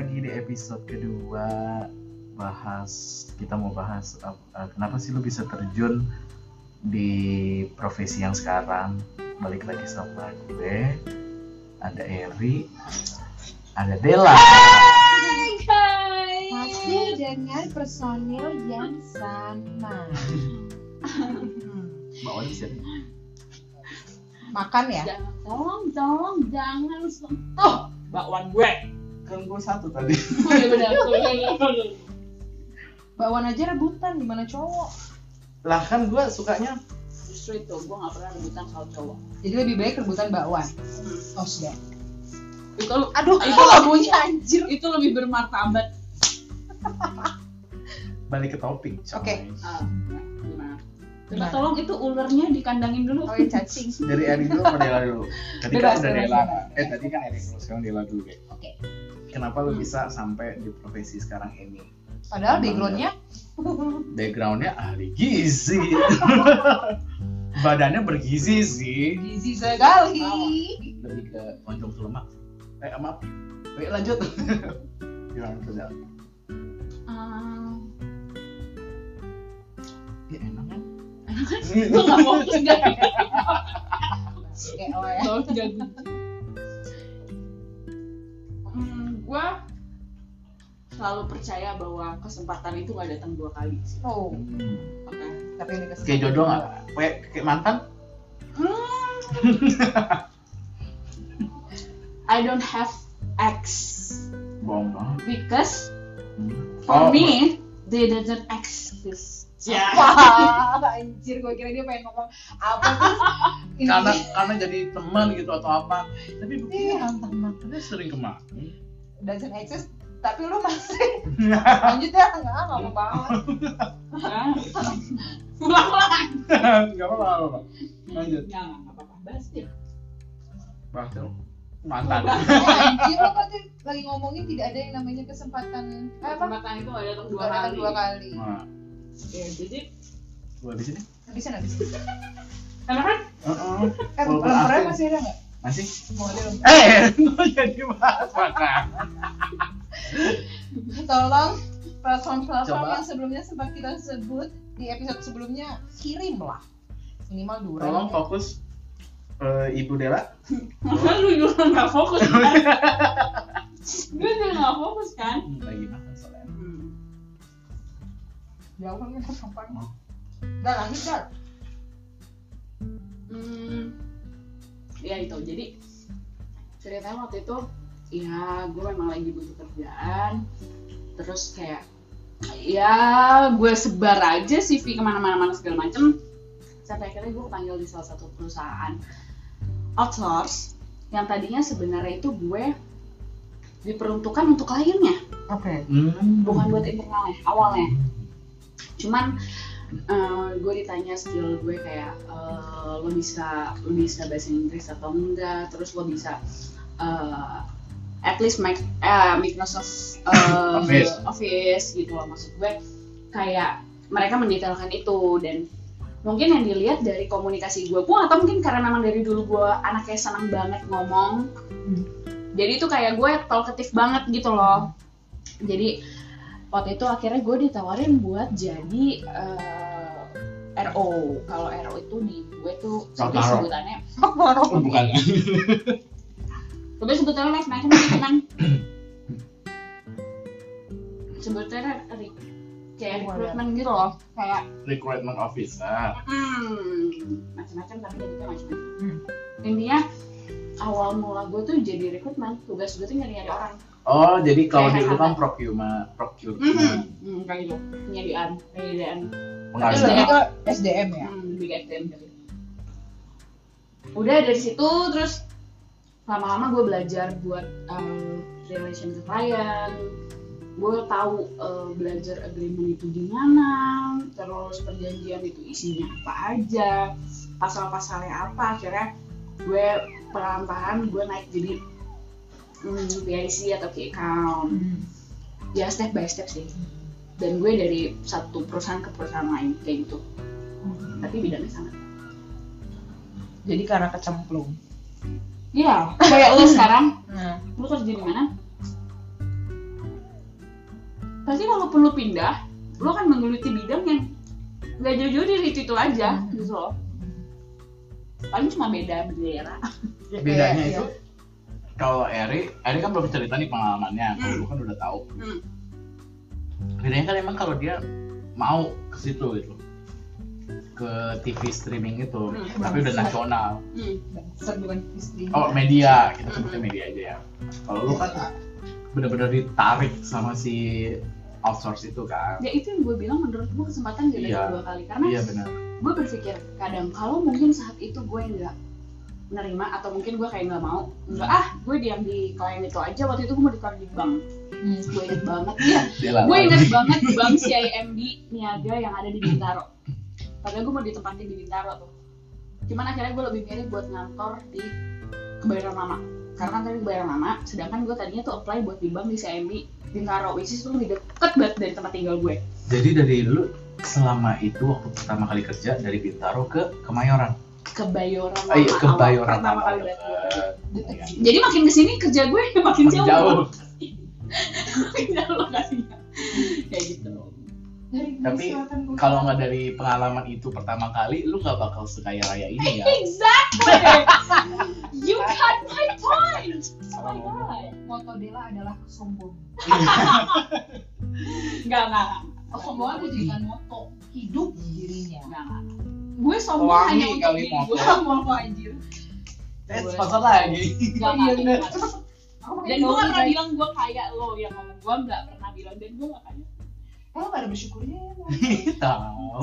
lagi di episode kedua bahas kita mau bahas uh, uh, kenapa sih lu bisa terjun di profesi yang sekarang balik lagi sama gue ada Eri ada Dela Hai guys. Masih dengan personil yang sama. Mbak Wan bisa Makan ya? Jangan, tolong, tolong, jangan sentuh bakwan gue. Kan gue satu tadi Oh iya benar. benar, benar. Bakwan aja rebutan gimana cowok? lah kan gue sukanya Justru itu, gue gak pernah rebutan soal cowok. Jadi lebih baik rebutan bakwan. Oh sudah. Itu, Aduh, itu lagunya anjir. itu lebih bermartabat. balik ke topik. Oke. Ah, gimana? Coba Gimana? tolong itu ulernya dikandangin dulu. Oh ya cacing. dari Eri dulu apa Dela dulu tadi Bebas, kan udah Dela eh tadi kan Eri dulu sekarang Dela dulu deh Oke. Kenapa lu bisa sampai di profesi sekarang ini? Padahal backgroundnya. backgroundnya ahli gizi. Badannya bergizi sih. Gizi sekali. lebih ke konsumsi lemak. Eh maaf. Oke, lanjut. Gimana tuh Del? Ah, ya enak kan? Gue gak fokus gak? Kayak oh ya. Selalu percaya bahwa kesempatan itu gak datang dua kali sih. Oh, Hmm. Oke. tapi ini kesempatan. kayak jodoh nggak kayak kayak mantan I don't have ex bohong banget because Hmm. Oh, for me they doesn't exist. Ya. Wah, anjir gue kira dia pengen ngomong apa sih? Karena karena jadi teman gitu atau apa tapi begini Iya. mantan mantannya sering kemari doesn't exist tapi lu masih. Lanjut ya. Nggak nggak mau banget Ulang-ulang. nggak apa apa lanjut. Nggak apa-apa. Bahas deh. bahas dong. Mantan. Oh, anjir lo tadi lagi ngomongin tidak ada yang namanya kesempatan apa? Kesempatan itu gak datang dua dua kali. dua kali. Nah. Ya, jadi? Gua di sini. Nggak bisa karena kan? Heeh. eh asing. masih ada nggak? Masih. Mau ada lem- eh jadi bahas tolong platform-platform yang sebelumnya sempat kita sebut di episode sebelumnya kirim lah minimal dua tolong fokus eh, ibu Dela. Masa lu juga nggak fokus kan? Gue juga nggak fokus kan? Hmm, lagi makan soalnya. Jauh kan sampai Oh. Udah lanjut Dar Hmm, ya itu. Jadi ceritanya waktu itu ya gue memang lagi butuh kerjaan. Terus kayak ya gue sebar aja CV ke mana-mana segala macem. Sampai akhirnya gue kepanggil di salah satu perusahaan outsource yang tadinya sebenarnya itu gue diperuntukkan untuk kliennya. Oke. Hmm. bukan buat internalnya awalnya. Cuman eh, gue ditanya skill gue kayak eh, lo bisa lo bisa bahasa Inggris atau enggak? Terus lo bisa eh, at least Mac- eh, Microsoft eh, Office. Office gitu loh maksud gue. Kayak mereka mendetailkan itu dan mungkin yang dilihat dari komunikasi gue gue atau mungkin karena memang dari dulu gue anaknya senang banget ngomong. Jadi itu kayak gue talkative banget gitu loh. Jadi waktu itu akhirnya gue ditawarin buat jadi eh, RO kalau RO itu di gue tuh Rotaro. sebutannya Oh, bukan tapi sebutannya macam-macam gitu kan sebutannya re- kayak recruitment gitu loh kayak recruitment officer. Hmm, macam-macam tapi jadinya macam-macam. Hmm. intinya awal mula gue tuh jadi rekrutmen tugas gue tuh nyari-nyari orang. Oh jadi kalau di itu kan procurement procurement. Hmm, hmm, kayak gitu. Penyediaan penyediaan. Tapi pengadaan sebenarnya itu SDM ya? Hmm, big SDM gitu. Udah dari situ terus lama-lama gue belajar buat um, relation ke klien. Gue tahu uh, belajar agreement itu gimana, terus perjanjian itu isinya apa aja, pasal-pasalnya apa. Akhirnya gue perlahan-lahan gue naik jadi hmm, PIC atau key account. Hmm. Ya step by step sih. Dan gue dari satu perusahaan ke perusahaan lain kayak gitu. Tapi bidangnya sama. jadi karena kecemplung Iya, kayak lu sekarang, nah lu kerja di mana? pasti walaupun lu pindah lu akan menggeluti bidang yang nggak jauh-jauh dari itu aja Hmm. gitu loh paling cuma beda bendera Ya, bedanya kayak- itu kalau Eri Eri kan belum cerita nih pengalamannya kalau Hmm. lu kan udah tahu hmm. bedanya kan emang kalau dia mau ke situ gitu ke TV streaming itu. Hmm. tapi udah nasional. Hmm. Bukan istri. oh media. Kita Hmm. sebutnya media aja ya. Kalau lu kan bener-bener ditarik sama si outsource itu kan. Ya itu yang gue bilang menurut gue kesempatan gak Iya. dua kali. Karena iya benar gue berpikir kadang kalau mungkin saat itu gue nggak nerima atau mungkin gue kayak nggak mau nggak ah gue diam di klien itu aja. Waktu itu gue mau ditaruh di bank. Hmm. gue inget banget iya. Dia gue inget banget bank CIMB Niaga yang ada di Bintaro padahal gue mau ditempatin di Bintaro tuh. Cuman akhirnya gue lebih milih buat ngantor di Kebayoran Lama. Karena kan tadi Kebayoran Lama sedangkan gue tadinya tuh apply buat di bank di CIMB Bintaro which is tuh lebih deket banget dari tempat tinggal gue. Jadi dari dulu selama itu waktu pertama kali kerja dari Bintaro ke Kemayoran? Kebayoran Lama oh, iya Kebayoran awal pertama Lama. kali sih. jadi makin ke sini kerja gue makin Makin jauh, jauh lokasinya. Kayak gitu Dari Tapi kalau nggak dari pengalaman itu pertama kali lu nggak bakal sekaya raya ini ya exactly you got my point oh my god moto Dela adalah sombong. Enggak, enggak. Kesombongan dijadikan moto hidup dirinya. Enggak, enggak. Gue sombong Wangi hanya untuk diri gue. Moto anjir. eh sponsor lagi Enggak, enggak, enggak. Aku Dan gue gak pernah bilang gue kaya lo yang ngomong gue gak pernah bilang dan gue gak kaya. Kalau gak ada bersyukurnya ya. Tahu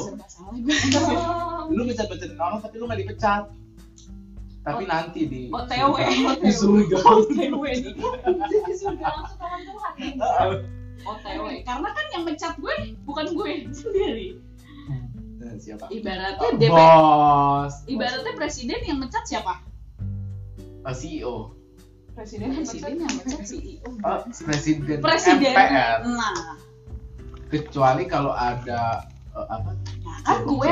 lu pecat pecatin orang tapi lu nggak dipecat tapi Oh. nanti di OTW. di surga OTW. Di surga langsung tangan Tuhan. OTW. Karena kan yang mecat gue bukan gue sendiri. Eh, siapa Ibaratnya DP, bos ibaratnya presiden yang mecat siapa? Oh, CEO Presiden Presiden yang mecat CEO. oh, presiden Presiden. MPR Nah, kecuali kalau ada eh, apa? Nah kan gue,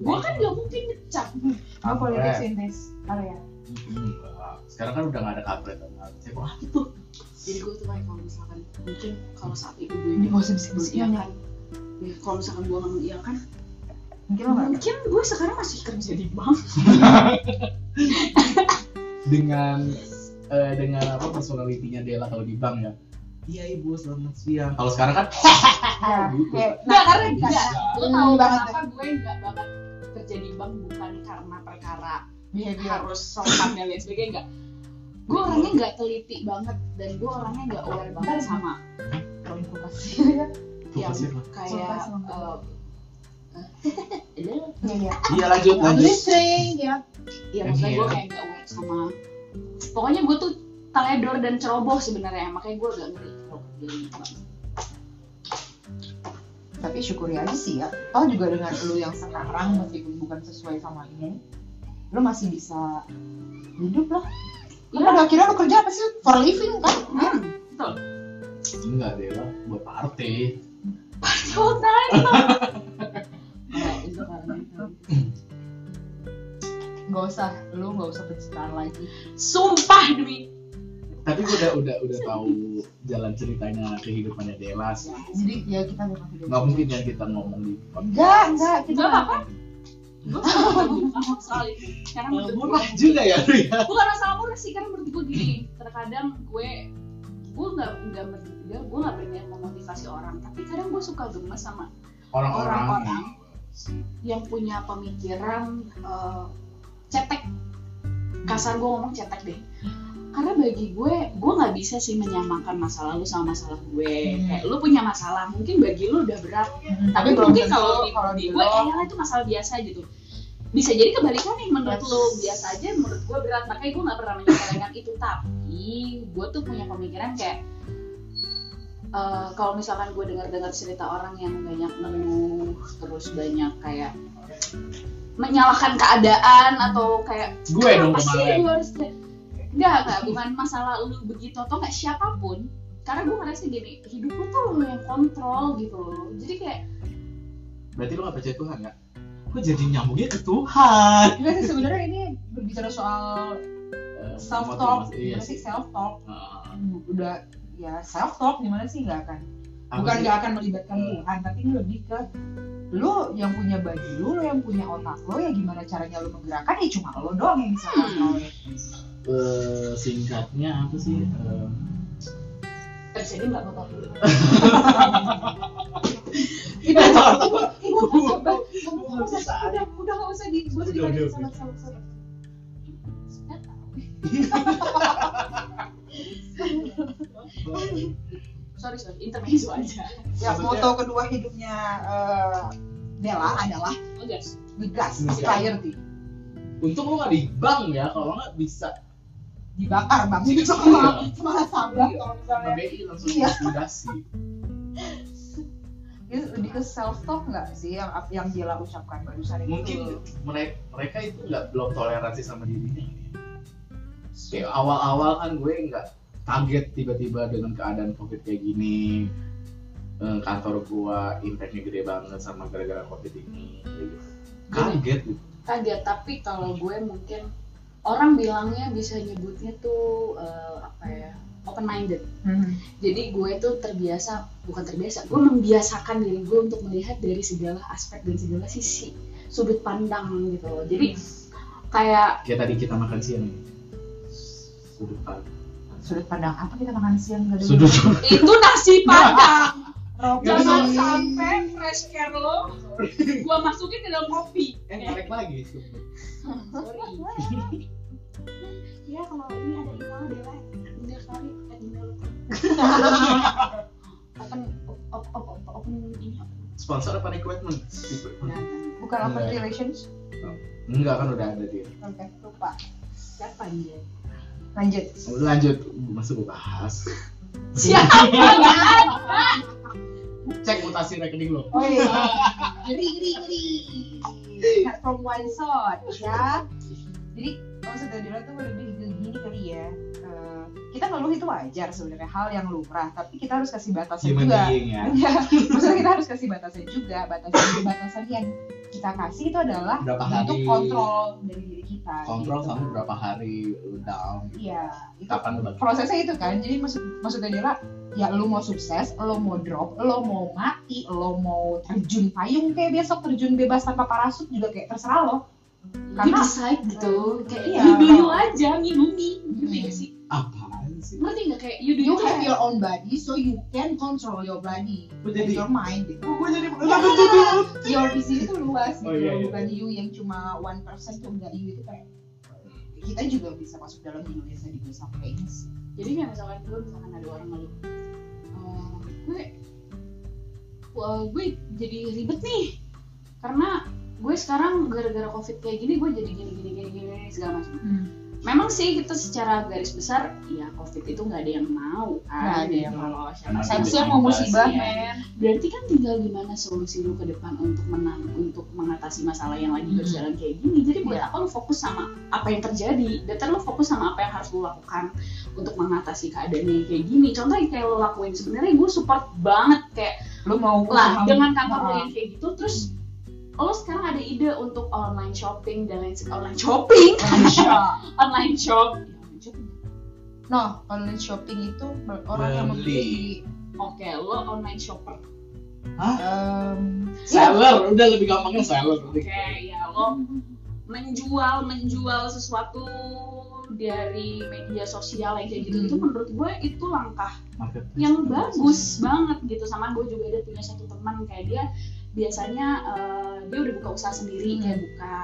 gue kan gak mungkin mecat. Gue politik sintes area. Hmm, sekarang kan udah nggak ada kampret. Siapa Wah itu. Jadi gue tuh kayak kalau misalkan mungkin kalau saat itu gue Ini bosan sih mengiyakan, ya. kalau misalkan gue nggak mengiyakan, Mungkin lo gak mungkin gue sekarang masih kerja di bank. dengan eh, dengan apa personalitinya Dela kalau di bank ya? Iya ibu selamat siang. Kalau sekarang kan Ya, gitu. kayak Nggak karena enggak. Lo Hmm, tahu banget kenapa gue nggak banget kerja di bank bukan karena perkara behavior. harus sopan dan lain sebagainya enggak. Gue orangnya nggak teliti banget dan gue orangnya nggak aware banget sama Provokasi. Yang Pak. kayak eh, Iya, iya. iya lanjut lanjut Listening, ya. ya maksudnya gue Iya. kayak nggak aware sama pokoknya gue tuh teledor dan ceroboh sebenarnya makanya gue agak ngeri kalau kerja di bank. Tapi syukuri aja sih ya. Oh juga dengan lu yang sekarang meskipun bukan sesuai sama ini, lu masih bisa hidup lah. Lu Iya. pada akhirnya lu kerja apa sih? For living kan? Hmm, betul. enggak Dela buat party. Nah, itu karena Gak usah, lu gak usah pencitraan lagi. Sumpah demi tapi gue udah udah udah tahu jalan ceritanya kehidupannya Dela sih Jadi ya kita memang hidup. nggak mungkin ya kita ngomong di Enggak, enggak. Kita Enggak apa-apa. Gue sama soal itu. Karena menurut murah juga ya bukan masalah murah sih karena menurut gue gini. Terkadang gue gue nggak nggak bertiga gue nggak berniat memotivasi orang. Tapi kadang gue suka gemes sama orang-orang. yang punya pemikiran eh, cetek. Kasar gue ngomong cetek deh karena bagi gue gue nggak bisa sih menyamakan masa lalu sama masalah gue. Hmm. kayak lu punya masalah mungkin bagi lu udah berat. Hmm, tapi belum mungkin kalau di, kalau di gue lo- kayaknya itu masalah biasa gitu. Bisa jadi kebalikan nih menurut Yes. lo biasa aja menurut gue berat. Makanya gue nggak pernah menyepelekan itu. Tapi gue tuh punya pemikiran kayak eh, kalau misalkan gue dengar-dengar cerita orang yang banyak ngeluh terus banyak kayak menyalahkan keadaan atau kayak gue dong kemarin gue harus enggak enggak. Bukan masalah lu begitu atau enggak siapa pun. Karena gue ngerasa gini hidup lu tuh lu yang kontrol gitu loh. Jadi kayak berarti lu gak percaya Tuhan ya kok jadi nyambungnya ke Tuhan? Enggak sih sebenarnya ini berbicara soal Eh, self motivasi- talk, iya gimana sih self talk? Nah, Udah ya self talk gimana sih? Nggak akan. Bukan nggak akan melibatkan Hmm. Tuhan tapi lebih ke lu yang punya baju lu, lu yang punya otak lo ya gimana caranya lu menggerakkan? Ya cuma lo doang yang bisa Hmm. Eh, singkatnya apa sih Eh, terus jadi nggak mau dulu Ibu, ibu, sabar. Kamu nggak usah, udah, udah nggak usah di, gue Udah, di udah, udah. sabar, sabar, sabar. sorry sorry intermezzo aja Ya, moto kedua hidupnya eh, Bella adalah ngegas, Ngegas. priority, untung lu nggak di bank ya kalau nggak bisa dibakar bang, Iya. sama sama sabak kalau misalnya. BI langsung Iya. likuidasi Ini lebih ke self talk nggak sih yang yang Bella ucapkan barusan itu? mungkin mereka mereka itu nggak belum toleransi sama dirinya kayak awal-awal kan gue nggak kaget tiba-tiba dengan keadaan covid kayak gini Eh, kantor gua impactnya gede banget sama gara-gara covid ini gitu. kaget gitu kaget tapi kalau gue mungkin orang bilangnya bisa nyebutnya tuh eh, apa ya open minded Hmm. jadi gue tuh terbiasa bukan terbiasa gue membiasakan diri gue untuk melihat dari segala aspek dan segala sisi sudut pandang gitu loh. Jadi kayak kayak tadi kita makan siang nih sudut pandang. Sudut pandang apa kita makan siang? Gak ada sudut itu nasi padang. Jangan sampai fresh care lo gue masukin ke dalam kopi. Eh balik lagi sorry ya kalau ini ada email adalah bener sekali at email. Open op- op- op- open ini. Sponsor apa recruitment dan Bukan open Enggak. relations. enggak kan udah ada dia. Oke, lupa. siapa dia Lanjut. lanjut masuk gua bahas siapa cek mutasi rekening lo Oh iya. Ngeri, ngeri, ngeri. Cut from one shot, ya. Jadi maksudnya Dila tuh lebih ke gini kali ya. Eh, kita ngeluh itu wajar sebenarnya hal yang lumrah, tapi kita harus kasih batasan human juga. being ya Enggak, maksudnya kita harus kasih batasan juga. Batasan batasan yang kita kasih itu adalah Berapa untuk hari? kontrol dari diri kita. kontrol gitu. sama berapa hari lu down Iya, itu kapan lu prosesnya itu kan jadi maksud maksudnya Dela ya lo mau sukses lo mau drop lo mau mati lo mau terjun payung kayak besok terjun bebas tanpa parasut juga kayak terserah lo you Karena- decide gitu kayak Iya. you do you aja minumi ngerti gak sih apaan sih. Ngerti gak kayak you do you you have your own body so you can control your body and jadi- your mind. Gitu. gue jadi Ya, your di sini tuh luas gitu Oh, iya, iya. bukan you yang cuma one percent tuh enggak you itu kayak kita juga bisa masuk dalam you yang tadi gue sampaikan sih. jadi kayak misalkan gue misalkan ada orang ngeluh "Eh, gue wah, gue jadi ribet nih. Karena gue sekarang gara-gara covid kayak gini gue jadi gini gini gini gini segala macam memang sih kita secara garis besar ya covid itu nggak ada yang mau kan ada yang gitu loh siapa Emang sih Siapa yang mau musibah men. Berarti kan tinggal gimana solusi lu ke depan untuk menang untuk mengatasi masalah yang lagi Hmm. berjalan kayak gini. Jadi buat Iya. apa lu fokus sama apa yang terjadi? Better lu fokus sama apa yang harus lu lakukan untuk mengatasi keadaan yang kayak gini. Contohnya kayak lu lakuin sebenarnya gue support banget kayak lu mau lah dengan kantor lu Nah, yang kayak gitu terus lo sekarang ada ide untuk online shopping dan lain online shopping. Online shop. Ya, online shopping. No, online shopping itu orang yang membeli. Oke lo online shopper. Em, seller udah lebih gampangnya seller. Oke ya lo menjual menjual sesuatu dari media sosial yang kayak gitu. Hmm. itu menurut gue itu langkah yang bagus banget gitu. Sama gue juga ada punya satu teman kayak dia biasanya eh, dia udah buka usaha sendiri Hmm. kayak buka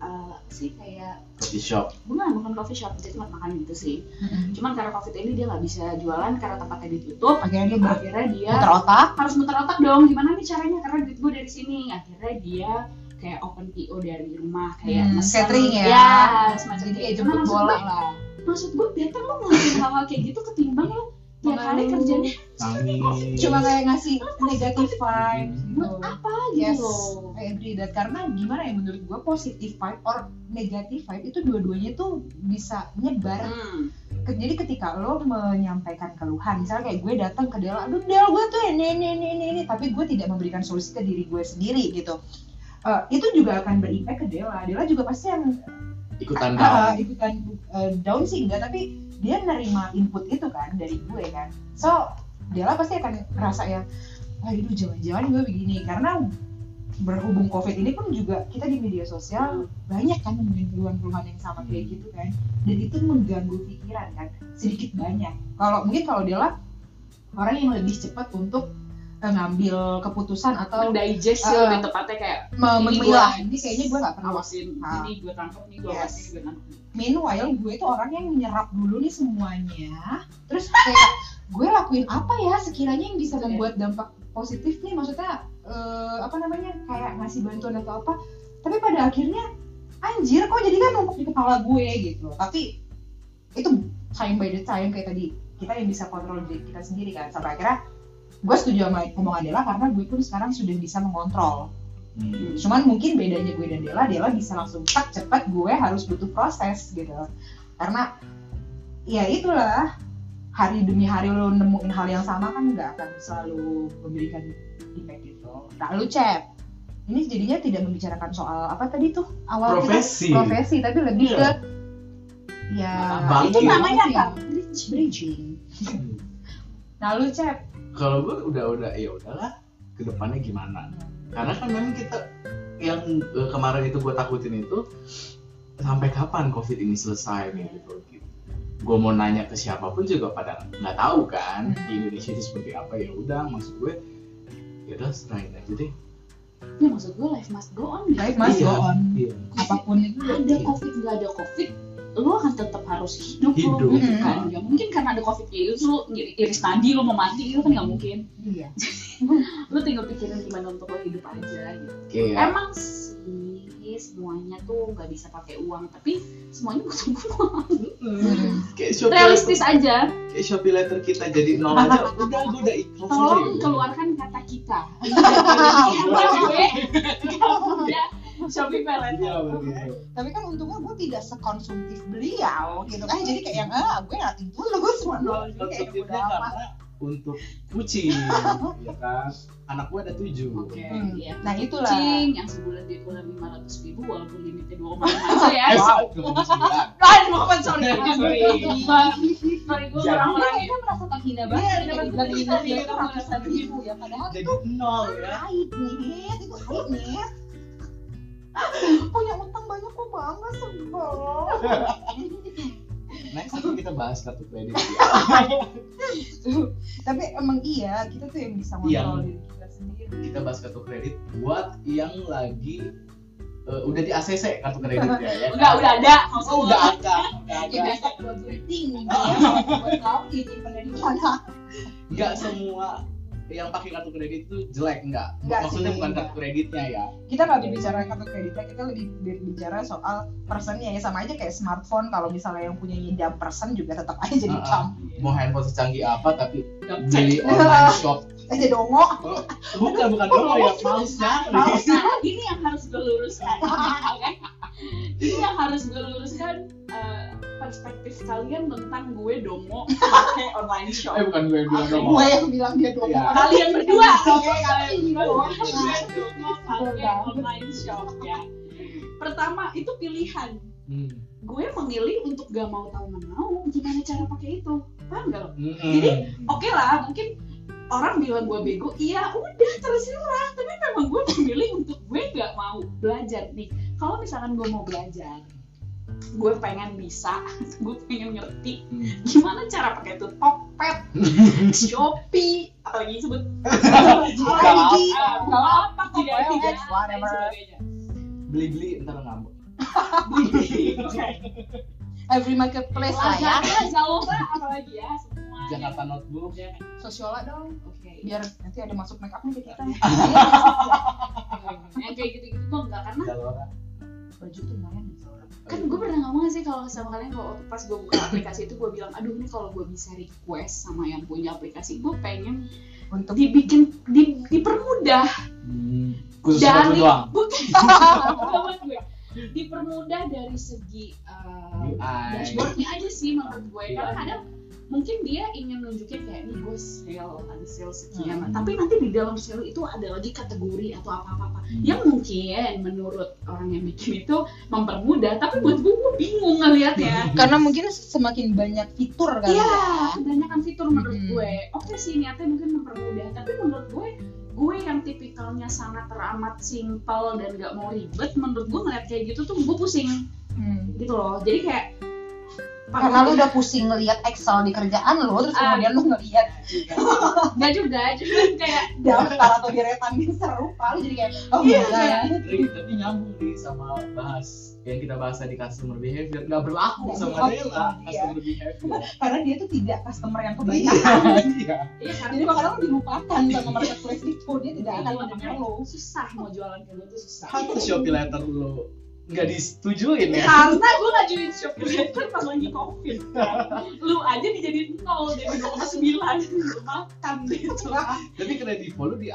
eh, sih kayak coffee shop bukan bukan coffee shop dia cuma makan gitu sih Mm-mm. cuman karena covid ini dia nggak bisa jualan karena tempatnya ditutup akhirnya dia ber- akhirnya dia muter otak harus muter otak dong gimana nih caranya karena duit gue dari sini akhirnya dia kayak open PO dari rumah kayak Hmm, mesen. catering ya. ya semacam jadi kayak ya gitu. jemput Nah, maksud bola gue- lah maksud gue better lo ngelakuin hal-hal kayak gitu ketimbang lo tiap hari kerjanya cuma kayak ngasih negative vibes gitu buat apa gitu Yes, loh I agree that karena gimana ya menurut gue positive vibe or negative vibe itu dua-duanya tuh bisa nyebar. Hmm. Jadi ketika lo menyampaikan keluhan, misalnya kayak gue datang ke Del, aduh Del gue tuh ini ini ini ini, ini, tapi gue tidak memberikan solusi ke diri gue sendiri gitu. Eh, itu juga akan berimpact ke Dela. Dela juga pasti yang ikutan ah, down ikutan eh, down sih enggak, tapi dia nerima input itu kan dari gue kan. So Dela pasti akan ngerasa ya aduh jangan-jangan gue begini. Karena berhubung covid ini pun juga kita di media sosial banyak kan nemuin keluhan-keluhan yang sama kayak gitu kan. Dan itu mengganggu pikiran kan sedikit banyak. Kalau mungkin kalau Dela orang yang lebih cepat untuk ngambil keputusan atau digest sih Uh, lebih tepatnya kayak me- ini memilah gua- ini kayaknya gue gak pernah awasin Ah. ini gue tangkap nih gue Yes. awasin gue tangkap Meanwhile gue itu orang yang menyerap dulu nih semuanya Terus kayak gue lakuin apa ya sekiranya yang bisa Iya. membuat dampak positif nih Maksudnya eh, apa namanya kayak ngasih bantuan atau apa Tapi pada akhirnya anjir kok jadi kan numpuk di kepala gue gitu Tapi itu time by the time kayak tadi kita yang bisa kontrol diri kita sendiri kan Sampai akhirnya gue setuju sama omongan Dela karena gue pun sekarang sudah bisa mengontrol Hmm. cuman mungkin bedanya gue dan Dela Dela bisa langsung tak cepat gue harus butuh proses gitu karena ya itulah hari demi hari lo nemuin hal yang sama kan nggak akan selalu memberikan impact itu lalu chat ini jadinya tidak membicarakan soal apa tadi tuh awal kita- Profesi. profesi tapi lebih Iya. ke ya Bangkit. itu namanya apa bridging lalu chat kalau gue udah udah ya udahlah ke depannya gimana? Karena kan memang kita yang eh, kemarin itu gue takutin itu sampai kapan covid ini selesai nih gitu. Gue mau nanya ke siapa pun juga pada nggak tahu kan Hmm. di Indonesia itu seperti apa ya udah maksud gue ya udah serahin aja deh. Ya maksud gue life must go on life must Iya. go on. iya. Apa pun. Itu ada covid nggak ada covid lu akan tetap harus hidup, Hidup. lu gitu Mm. kan nggak mungkin karena ada covid itu lu iris nadi lu mau mati itu kan nggak mungkin. Iya. Lu tinggal pikirin gimana untuk lo hidup aja gitu. Kayak emang sih semuanya tuh nggak bisa pakai uang tapi semuanya butuh uang. Hmm, kayak Shopee realistis letter, aja. Kayak Shopee letter kita jadi nol aja. Udah gue udah ikhlas tolong ya. keluarkan kata kita gue Shopee pay Iya, tapi kan untungnya gue tidak sekonsumtif beliau gitu kan. Jadi kayak yang ah gue nating tulus semua nol konsumtifnya karena untuk kucing ya kan. Anak gua ada tujuh. Oke. Hmm. iya. Nah itulah. kucing yang sebulan dia pulang lima ratus ribu walaupun limitnya dua koma lima aja ya. Wow. kan Muhammad sorry sorry Jadi- sorry gue kurang Dia kurangin kayaknya merasa terhina Iya, banget terhina, ini dia itu merasa ribu ya. Padahal jadi itu nol ya. aib nih itu aib nih punya utang banyak kok bangga sebel. Next nanti kita bahas kartu kredit. Tapi emang iya kita tuh yang bisa Iya. ngontrol diri kita sendiri. Kita bahas kartu kredit buat yang lagi eh, udah di ACC kartu kreditnya ya kan? udah udah ada. Oh, udah ada udah ya ada biasa buat breathing gitu ya. Buat kau di mana nggak semua yang pakai kartu kredit itu jelek enggak. Nggak sih, maksudnya bukan enggak. kartu kreditnya ya. Kita nggak berbicara kartu kreditnya kita lebih berbicara soal personnya ya. Sama aja kayak smartphone kalau misalnya yang punya jam person juga tetap aja jadi ah. jam mau handphone secanggih apa tapi beli online shop. Aja dongo Oh, bukan bukan dong ya mouse-nya Nah, ini yang harus gue ini yang harus gue luruskan eh, perspektif kalian tentang gue dongo pakai online shop. eh bukan gue yang bilang dong gue yang bilang dia dongo Iya. Kalian berdua, Kalian berdua doang. gue dongo pakai online shop ya. Pertama itu pilihan. Hmm. Gue memilih untuk gak mau tahu menau gimana cara pakai itu. Paham gak lo? Hmm. Jadi, Oke lah, mungkin orang bilang gue bego, iya udah terserah. Tapi memang gue memilih untuk gue nggak mau belajar nih. Kalau misalkan gue mau belajar, gue pengen bisa, gue pengen ngerti Hmm. gimana cara pakai itu Tokped, Shopee, apalagi sebut. Ah, nggak apa tidak tidak sebagainya. beli-beli ntar ngambek every marketplace lah ya Zalora, apalagi ya semua. Jakarta Notebook Ya, sosiola dong Oke. biar nanti ada masuk make upnya ke kita Yang kayak gitu-gitu tuh enggak karena baju tuh lumayan Zalora. kan gue pernah ngomong sih kalau sama kalian kalau waktu pas gue buka aplikasi itu gue bilang aduh ini kalau gue bisa request sama yang punya aplikasi gue pengen untuk dibikin di, dipermudah Hmm. khusus dari doang bukan dipermudah dari segi uh, dashboardnya aja sih menurut gue Iya. karena kadang mungkin dia ingin nunjukin kayak nih gue sale ada sale sekian Hmm. tapi nanti di dalam sale itu ada lagi kategori atau apa apa apa Hmm. yang mungkin menurut orang yang bikin itu mempermudah tapi buat gue gue bingung ngelihatnya karena mungkin semakin banyak fitur kan Iya, kebanyakan fitur menurut Hmm. gue. Oke sih niatnya mungkin mempermudah, tapi menurut gue gue yang tipikalnya sangat teramat simpel dan gak mau ribet, menurut gue ngeliat kayak gitu tuh gue pusing Hmm. gitu loh. Jadi kayak karena lu udah pusing ngelihat Excel di kerjaan lu terus Ah. kemudian lu ngelihat nggak juga, cuma kayak daftar atau deretan yang serupa lu jadi kayak oh Iya, kayak- Tapi, nyambung nih sama bahas yang kita bahas tadi customer behavior. Nggak berlaku Nggak sama Dela iya. customer behavior. Karena dia tuh tidak customer yang iya. kebanyakan. Iya. Iya jadi makanya lu dilupakan sama marketplace itu dia tidak akan mendengar lu. susah mau jualan kayak gitu susah. Kenapa Shopee letter lu nggak disetujuin ya? Karena gue ngajuin Shopee Letter pas lagi covid. Lu aja dijadiin nol jadi 2,9 Lu makan gitu. Tapi kredivo lu di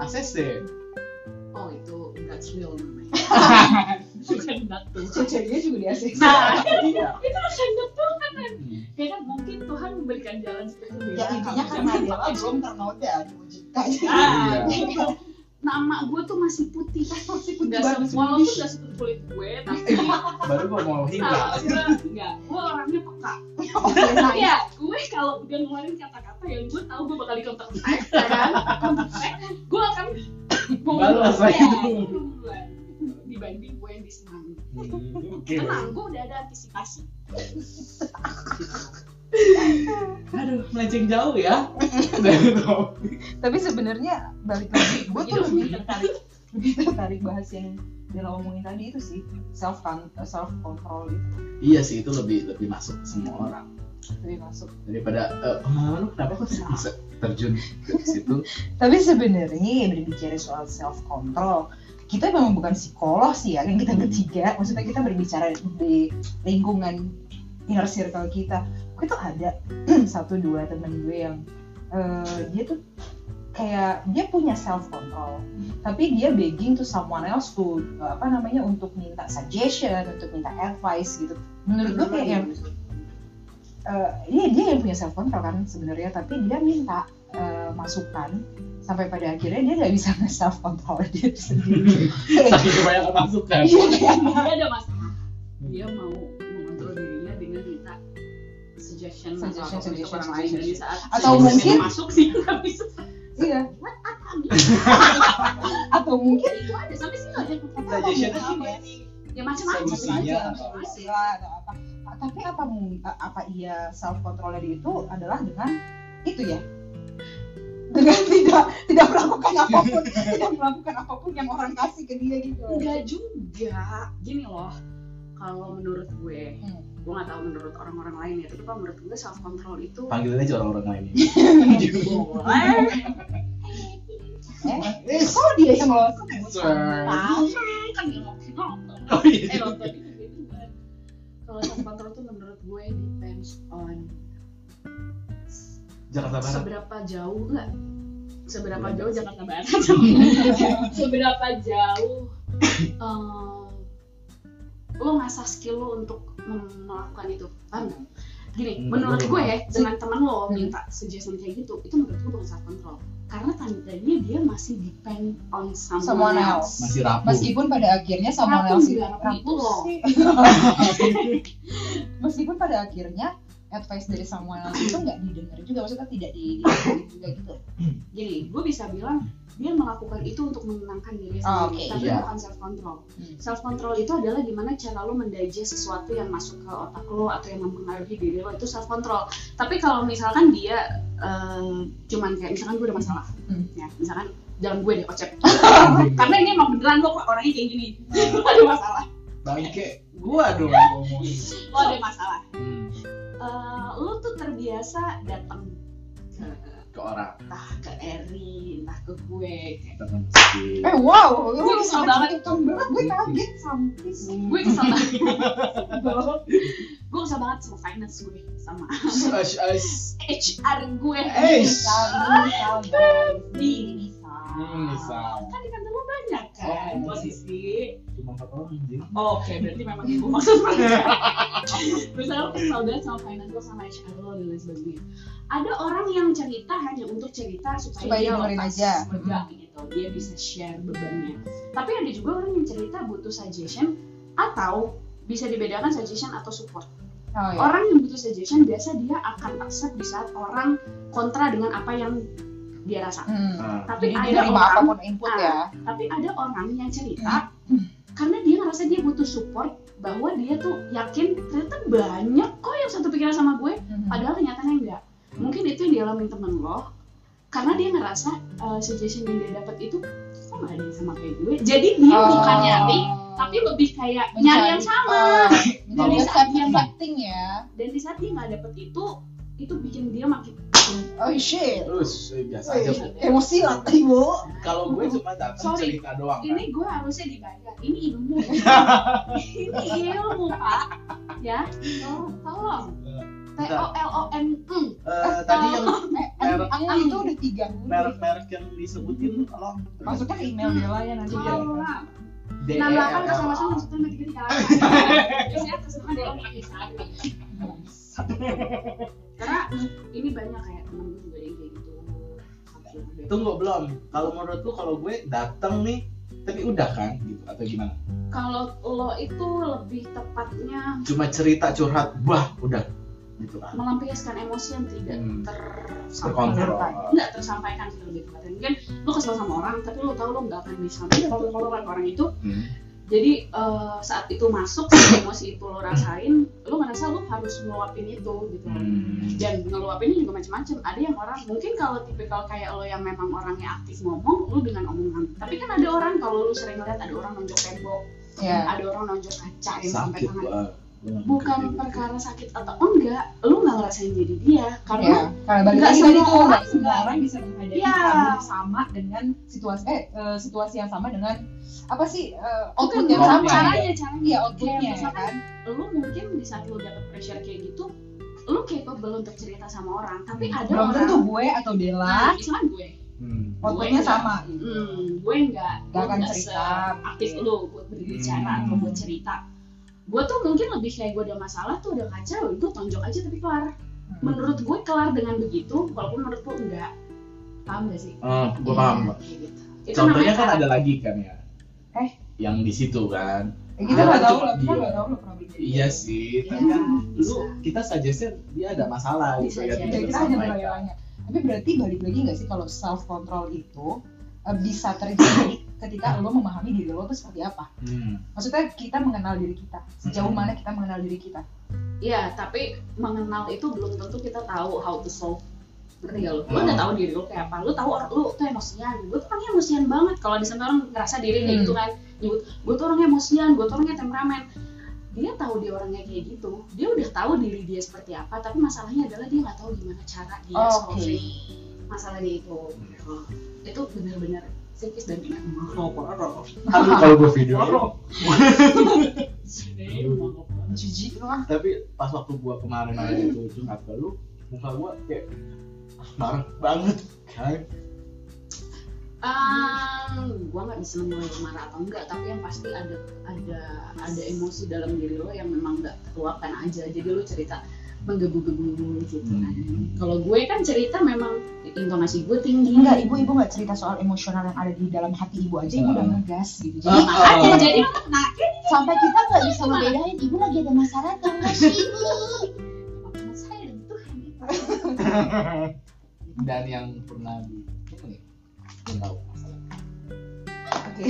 ACC Oh itu that's real namanya. Bukan batu cecenya juga di ACC Nah iya. itu kehendak Tuhan kan Hmm. Ya kan mungkin Tuhan memberikan jalan seperti itu ya. Intinya karena dia belum ternoda diwujudkan. Ah, Iya. gitu. Nama gue tuh masih putih masih putih Gak se- Walaupun gak seperti kulit gue Tapi baru gua mau hingga gue enggak, gue orangnya peka. oh iya nice. Iya, gue kalau udah ngeluarin kata-kata yang gue tahu gue bakal di counter attack, ya kan? Gue akan Balas Ya, lagi. dibanding gue yang diserang. Hmm, oke Tenang, gue udah ada antisipasi. aduh melenceng jauh ya. Tapi sebenarnya balik lagi gue tuh lebih tertarik lebih tertarik bahas yang Dela omongin tadi itu sih self self control itu iya sih itu lebih lebih masuk ke semua orang. Lebih masuk. Daripada eh, pengalaman lu kenapa kok bisa terjun ke situ? Tapi sebenarnya ya berbicara soal self control kita memang bukan psikolog sih ya yang kita ketiga. Maksudnya kita berbicara di lingkungan inner circle kita gue tuh ada satu dua temen gue yang eh, dia tuh kayak dia punya self control tapi dia begging to someone else to apa namanya untuk minta suggestion untuk minta advice gitu. Menurut gue kayak yang eh, iya dia yang punya self control kan sebenarnya tapi dia minta eh, masukan sampai pada akhirnya dia nggak bisa nge self control dia sendiri. Saking kebanyakan masukan. Iya, Dia ada masalah. Dia mau suggestion, Suggestion, atau suggestion, orang lain dari saat Atau mungkin- masuk sih nggak bisa. iya. Atau mungkin itu ada sampai sih ada Suggestion ya macam-macam Macam-macam, atau apa? tapi apa apa iya self control dari itu adalah dengan itu ya? Dengan tidak tidak melakukan apa pun tidak melakukan apa pun yang orang kasih ke dia gitu. Enggak juga. Gini loh, kalau menurut gue, Hmm. Gue nggak tahu menurut orang-orang lain ya, tapi kalau menurut gue self control itu panggilin aja orang-orang lain ini boleh. eh kok dia yang kan dia nonton. oh iya. itu kan. Kalau self control tuh menurut gue depends on Jakarta Barat. seberapa jauh enggak seberapa jauh Jakarta Barat? Seberapa jauh eh, lo ngasah skill lo untuk melakukan itu paham nggak? gini Hmm, menurut gue ya dengan teman lo Hmm. minta suggestion kayak gitu itu menurut gue bukan self control karena tandanya dia masih depend on someone, Someone else, else. masih rapuh meskipun pada akhirnya someone Rapuh else rapuh itu lo. meskipun pada akhirnya advice dari someone else itu nggak didengar juga maksudnya tidak di didengar juga gitu. Gini gue bisa bilang dia melakukan itu untuk menenangkan diri Oh, sendiri oke, tapi iya. bukan self control Hmm. self control itu adalah gimana cara lo mendigest sesuatu yang masuk ke otak lo atau yang mempengaruhi diri lo itu self control tapi kalau misalkan dia eh, cuman kayak misalkan gue ada masalah Hmm. ya misalkan jangan gue deh ocep karena ini emang beneran lo kok orangnya kayak gini. Lo ada masalah. Bangke gua dong ngomongin. Lo ada masalah. Hmm, Eh, lo tuh terbiasa datang ke ke orang. entah ke Eri entah ke gue kayak eh wow Gue kesel banget. itu berat gue kaget sampis gue kesel banget. Gue kesel banget sama finance gue sama. HR gue. Eh, misal misal misal. Hmm, kan di kantor banyak kan Oh, posisi cuma empat orang anjing Oh, Oke, berarti memang ibu maksud. Misalnya kesal banget sama finance lo sama HR lo dan lain sebagainya. Ada orang yang cerita hanya untuk cerita supaya, Supaya dia lepas aja. lega gitu. Dia bisa share bebannya. Tapi ada juga orang yang cerita butuh suggestion atau bisa dibedakan suggestion atau support. Oh, ya. Orang yang butuh suggestion biasa dia akan accept di saat orang kontra dengan apa yang dia rasa. Hmm. nah, Tapi Jadi ada orang apa pun input Ah. ya. tapi ada orang yang cerita karena dia ngerasa dia butuh support bahwa dia tuh yakin ternyata banyak kok yang satu pikiran sama gue Hmm. padahal kenyataannya enggak mungkin itu yang dialamin temen lo karena dia ngerasa uh, suggestion yang dia dapat itu kok nggak ada yang sama kayak gue jadi dia Oh. bukan nyari tapi lebih kayak nyari yang sama Oh, Jadi Jadi saat dia ya. dan di saat dia nggak dapet itu itu bikin dia makin Oh shit. terus eh, biasa aja Bu. Emosi lah ibu. kalau gue cuma datang Sorry. cerita doang kan. ini gue harusnya dibayar. Ini ilmu. Ini ilmu pak. Ya? Tolong. Tolong T O L O N G Eh, tadi yang Eh, Merek- itu udah tiga merek-merek yang disebutin tolong. Masuknya ke email Bella ya nanti ya. E enam delapan L kosong L kosong A. maksudnya tiga tiga biasanya nama dia pakai sari karena ini banyak kayak temen gue juga yang kayak gitu. Tunggu belum. Kalau menurut lu kalau gue datang nih tapi udah kan gitu atau gimana? Kalau lo itu lebih tepatnya cuma cerita curhat wah udah gitu kan melampiaskan emosi yang tidak Hmm. tersampaikan. Nggak tersampaikan sih lebih tepatnya. Mungkin lo kesel sama orang tapi lo tahu lo nggak akan bisa. Mengontrol orang itu Hmm. Jadi eh, saat itu masuk saat emosi itu lo rasain lo ngerasa lo harus ngeluapin itu gitu. Hmm. dan ngeluapinnya juga macam-macam ada yang orang mungkin kalau tipikal kayak lo yang memang orangnya aktif ngomong lo dengan omongan. Tapi kan ada orang kalau lo sering lihat ada orang nonjok tembok Ya. ada orang nonjok kaca yang sampai tangan bukan ngerti. perkara sakit atau enggak lo nggak ngerasain jadi dia karena Ya, karena balik Nggak lagi semua tadi tuh orang nggak semua orang bisa menghadapi problem sama dengan situasi eh eh, situasi yang sama dengan apa sih eh, output Bukan, yang sama caranya caranya Iya outputnya Kayak ya misalkan kan. lu mungkin di saat lu dapet pressure kayak gitu lu capable untuk cerita sama orang tapi Hmm. ada Belum orang tentu gue atau nah, Bella misalkan gue Hmm. outputnya Gue sama. hmm, gue nggak Gak gue akan nggak cerita. aktif lu buat berbicara Hmm. atau buat cerita gue tuh mungkin lebih kayak gue ada masalah tuh udah kacau gue tonjok aja tapi kelar menurut gue kelar dengan begitu walaupun menurut lu enggak paham gak sih Oh, gua paham Mbak. Kayak gitu. Itu contohnya namanya kan ada lagi kan ya Eh? yang di situ kan Eh, kita nggak tahu loh, kita nggak tahu loh problemnya. iya sih tapi Iya, kan bisa. lu kita suggestnya dia ada masalah Bisa gitu ya jadi. Ya, kita hanya menilainya. Tapi berarti balik lagi nggak sih kalau self control itu eh, bisa terjadi ketika lo memahami diri lo tuh seperti apa? Hmm. Maksudnya kita mengenal diri kita. Sejauh Hmm. mana kita mengenal diri kita? Iya, tapi mengenal itu belum tentu kita tahu how to solve. Ngerti gak lu? Lu Hmm. udah tahu diri lu kayak apa. Lu tahu orang lu tuh emosian. Gue tuh orangnya emosian banget. Kalau di sana orang ngerasa diri kayak Hmm. gitu kan. Nyebut, gue tuh orangnya emosian, gue tuh orangnya temperamen. Dia tahu dia orangnya kayak gitu. Dia udah tahu diri dia seperti apa, tapi masalahnya adalah dia nggak tahu gimana cara dia masalah dia itu. Gitu. Itu benar-benar psikis dan emang Aduh kalau gue video Jijik lah. tapi pas waktu gua kemarin ada itu curhat ke lu muka gua kayak ah, marah banget. Kan Um, gue nggak bisa menilai lo marah atau enggak, tapi yang pasti ada ada ada emosi dalam diri lo yang memang nggak terluapkan aja. Jadi lo cerita menggebu-gebu gitu kan. Hmm. Kalau gue kan cerita memang intonasi gue tinggi. Enggak, ibu ibu nggak cerita soal emosional yang ada di dalam hati ibu aja, ibu udah ngegas gitu. Jadi Ah, Makanya ah. jadi nah, sampai kita nggak bisa membedain ibu lagi ada masalah atau enggak sih ibu. apa saya dan yang pernah di tahu masalah Oke.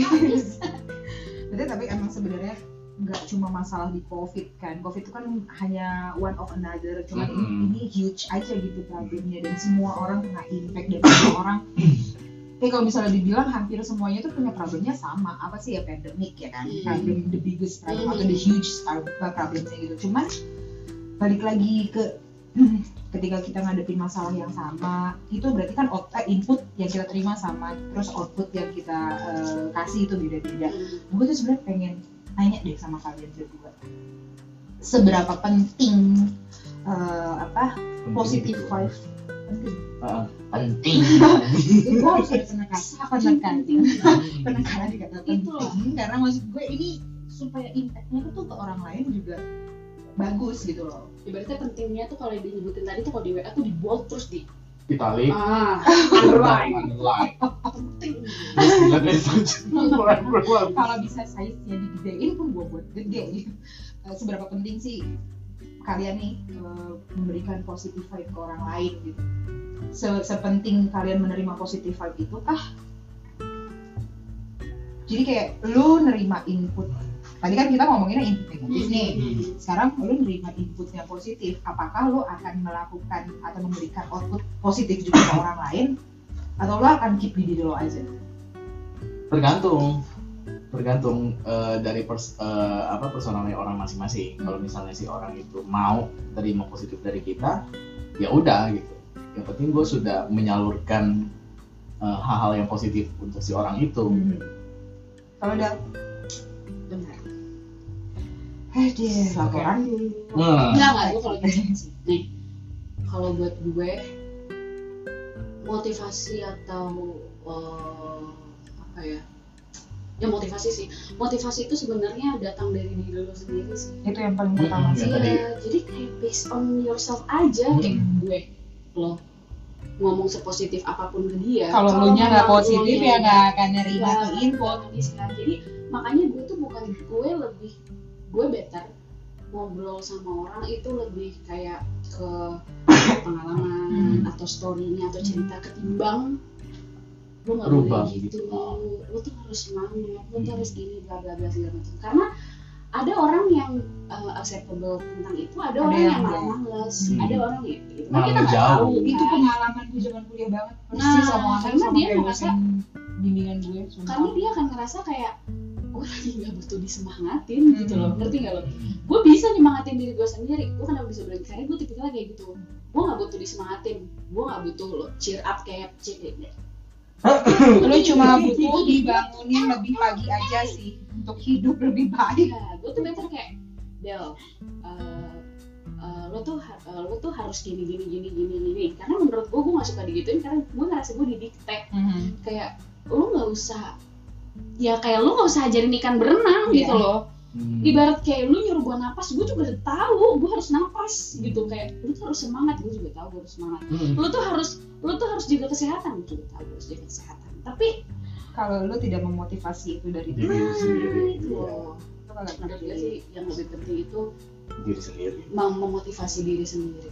Berarti tapi emang sebenarnya nggak cuma masalah di COVID kan. COVID itu kan hanya one of another. Cuman ini, Mm-mm. ini huge aja gitu problemnya dan semua orang kena impact dan semua orang. Kayak kalau misalnya dibilang hampir semuanya tuh punya problemnya sama. Apa sih ya pandemic ya kan? Mm. Problem the biggest problem Mm. atau the huge problemnya gitu. Cuman balik lagi ke ketika kita ngadepin masalah yang sama itu berarti kan out- eh, input yang kita terima sama terus output yang kita eh, kasih itu beda-beda gue tuh sebenarnya pengen nanya deh sama kalian berdua. Seberapa penting eh, apa positive vibe? Penting. Heeh, penting. Gue harus ada penekanan penekanan penekanan di kata Itu loh. penting karena maksud gue ini supaya impactnya tuh ke orang lain juga bagus gitu loh. Ibaratnya pentingnya tuh kalau disebutin tadi tuh kalau di WA tuh di bold terus di Itali ah. Underline underline penting terus dilihat dari saja kalau bisa size nya digedein pun gue buat gede. Eh, seberapa penting sih kalian nih eh, memberikan positive vibe ke orang lain gitu? Se- sepenting kalian menerima positive vibe itu kah jadi kayak lu nerima input tadi kan kita ngomonginnya input negatif nih. Hmm. sekarang lu nerima inputnya positif apakah lu akan melakukan atau memberikan output positif juga ke orang lain? Atau lu akan keep di diri lo aja? Tergantung. Tergantung eh, dari pers, eh, apa personalnya orang masing-masing. Kalau misalnya si orang itu mau terima positif dari kita ya udah gitu. Yang penting gue sudah menyalurkan eh, hal-hal yang positif untuk si orang itu. Kalau udah eh laporan dulu Hmm. Enggak, enggak, gue kalau gitu sih. Nih, kalau buat gue motivasi atau eh, apa ya? Ya motivasi sih. Motivasi itu sebenarnya datang dari diri lo sendiri sih. itu yang paling Hmm, utama ya sih. Iya, jadi kayak based on yourself aja Hmm. kayak gue lo ngomong sepositif apa pun ke dia. kalau lu nya nggak positif ya nggak akan nerima Iya, tuh info nggak bisa. Jadi makanya gue tuh bukan gue lebih gue better ngobrol sama orang itu lebih kayak ke pengalaman Hmm. atau story-nya atau cerita ketimbang lu nggak Rubah boleh gitu, gitu. lu tuh harus semangat, lu tuh harus gini bla bla bla segala macam. Karena ada orang yang uh, acceptable tentang itu, ada, Ada orang yang malah males, Hmm. ada orang yang gitu. Kan Malah kita nggak tahu. itu kan. pengalaman gue zaman kuliah banget persis Nah, sama karena sama dia dosen bimbingan gue karena dia akan ngerasa kayak gue lagi nggak butuh disemangatin Hmm. gitu loh. Ngerti nggak lo? Gue bisa nyemangatin diri gue sendiri. Gue kenapa bisa bilang karena gue tipikalnya kayak gitu. Gue nggak butuh disemangatin. Gue nggak butuh lo cheer up kayak cheer lu cuma butuh dibangunin lebih pagi aja sih untuk hidup lebih baik. Iya, gue tuh better kayak Del, uh, uh, lo tuh uh, lo tuh harus gini gini gini gini gini. Karena menurut gue gue gak suka digituin karena gue ngerasa gue didikte. Kayak lo nggak usah ya kayak lo nggak usah ajarin ikan berenang gitu Iya. loh Hmm. ibarat kayak lu nyuruh gua napas gue juga tahu gue harus napas gitu kayak lu tuh harus semangat gue juga tahu gue harus semangat Hmm. lu tuh harus lu tuh harus jaga kesehatan gue juga tahu gue harus jaga kesehatan tapi kalau lu tidak memotivasi itu dari diri lu lu sendiri. nah, itu loh itu menurut gue penting. sih yang lebih penting itu diri sendiri mau memotivasi diri sendiri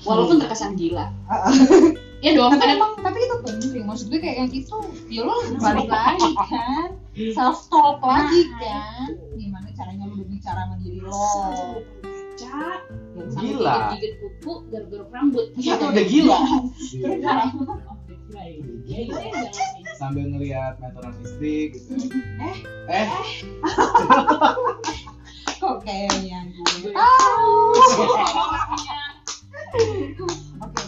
walaupun terkesan gila Ah, ah. ya dong tapi ada emang tapi itu penting. Maksud gue kayak yang itu ya lo balik lagi kan. Self talk lagi kan. Gimana caranya lu berbicara sama diri lo? Sama Gila. gigit-gigit kuku garuk-garuk rambut. Itu udah gila. Terus Nah, gila. Ya. Ya, itu ya jangan kayak gitu. sambil ngelihat meteran listrik gitu. Eh? eh. kok kayaknya gue tahu. Oke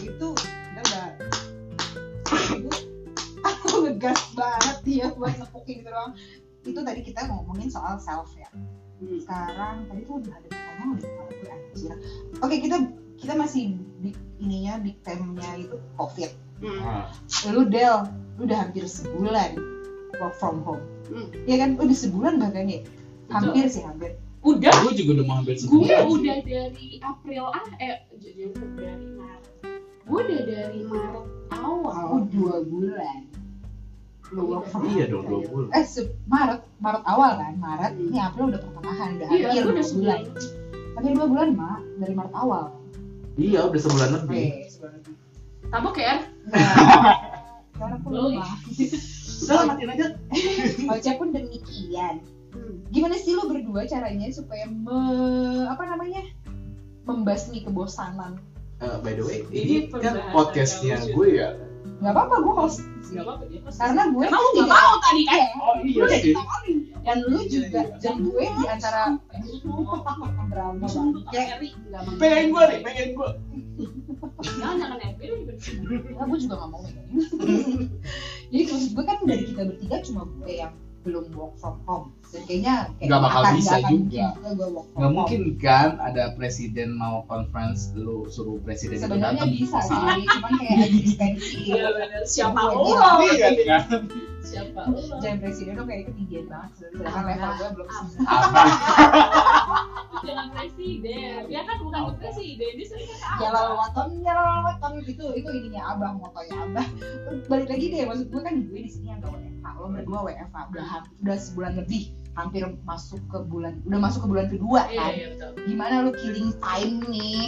ngegas banget dia buat nepukin gitu doang. Itu tadi kita ngomongin soal self ya. Hmm. sekarang tadi tuh udah ada pertanyaan di kepala gue anjir. Oke kita kita masih big ininya big time-nya itu covid. Hmm. nah, lu Del lu udah hampir sebulan work from home. Hmm. ya kan? Udah sebulan bahkan ya? Hampir sih hampir. Udah. Gue juga udah mau hampir gue sebulan. sih. udah dari April ah eh jadi Februari Maret. Gue udah dari Maret awal. Aku dua bulan work from iya. dong dua bulan eh se- Maret Maret awal kan Maret Hmm. ini April udah pertengahan udah iya dua udah bulan sebulan. Hampir dua bulan mak dari Maret awal. Iya udah sebulan lebih. Oke, sebulan lebih. Tabok ya Nah, karena aku lupa. Udah lah, matiin aja. Oce pun demikian. Hmm. gimana sih lo berdua caranya supaya me- apa namanya? Membasmi kebosanan? Eh, by the way Ini ini kan podcastnya gue ya nggak apa-apa gue host Gak apa-apa dia pasti. karena gue Karena lu gak mau tadi kan oh iya Lu sih dan lu Iya, juga iya. dan gue di antara drama. Nggak mau. pengen gue nih pengen gue Jangan jangan FB lu juga. Gue juga gak mau jadi maksud gue kan dari kita bertiga cuma gue yang belum work from home dan kayaknya kayak Nggak bakal akan- bisa nggak akan juga. nggak home. mungkin kan ada presiden mau conference lu suruh presiden itu sebenarnya datang bisa sih cuman kayak eksistensi Iya. Siapa lo? Iya kan? Siapa? Jangan presiden tuh kayak ketinggian banget sedangkan level gue belum? Jangan presiden. Dia kan bukan presiden. Dia sering ke jalan waton jalan waton. Itu itu ininya abah motonya abah balik lagi deh maksud gue kan gue di sini agak WFH lo berdua WFH udah udah sebulan lebih hampir masuk ke bulan udah masuk ke bulan kedua Iya kan? iya betul. gimana lu killing time nih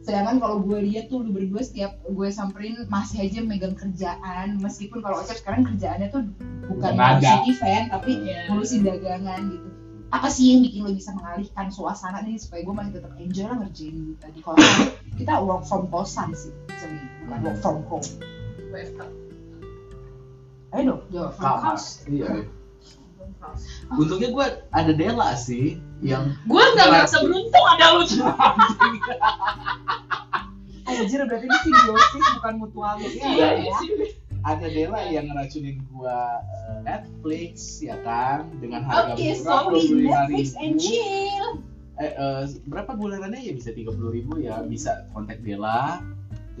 sedangkan kalau gue lihat tuh lu berdua setiap gue samperin masih aja megang kerjaan. Meskipun kalau Ocep sekarang kerjaannya tuh bukan ngurusin event tapi Iya. ngurusin dagangan gitu. Apa sih yang bikin lo bisa mengalihkan suasana nih supaya gue masih tetap enjoy lah ngerjain uh, di kosan kita work from kosan sih sering bukan work from home. WFH. ayo dong jawab from house. Iya. Untungnya gue ada Dela sih yang Gue nggak merasa beruntung ada lu. anjir berarti ini simbiosis bukan mutualisme Iya ya. iya sih. ada Dela yang ngeracunin gua eh, Netflix ya kan? Dengan harga oke murah sorry 25.000. Netflix and chill. Eh, eh, berapa bulanannya ya? Bisa 30.000 ribu ya bisa kontak Dela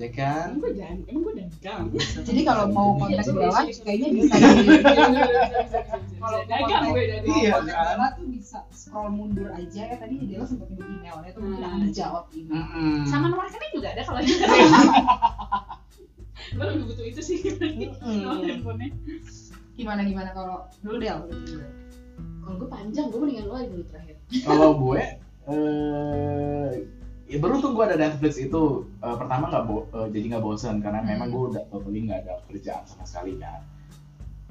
ya kan Gue dan, emang gue dagang. jadi kalau mau kontak Iya, iya, iya. kayaknya bisa di Kalau dagang kontak gue dari. Iya, kan? Tuh bisa scroll mundur aja ya tadi Della sempat nyebut emailnya tuh mungkin akan Hmm. dijawab email Mm-mm. Sama nomor rekening juga ada kalau Gue lebih butuh itu sih. Nomor handphonenya. gimana gimana kalau dulu Del Kalau gue panjang, gue mendingan lo aja dulu terakhir. kalau gue eh ya beruntung gue ada Netflix itu eh, pertama nggak bo- eh, jadi nggak bosan karena Hmm. memang gue udah totally nggak ada kerjaan sama sekali kan.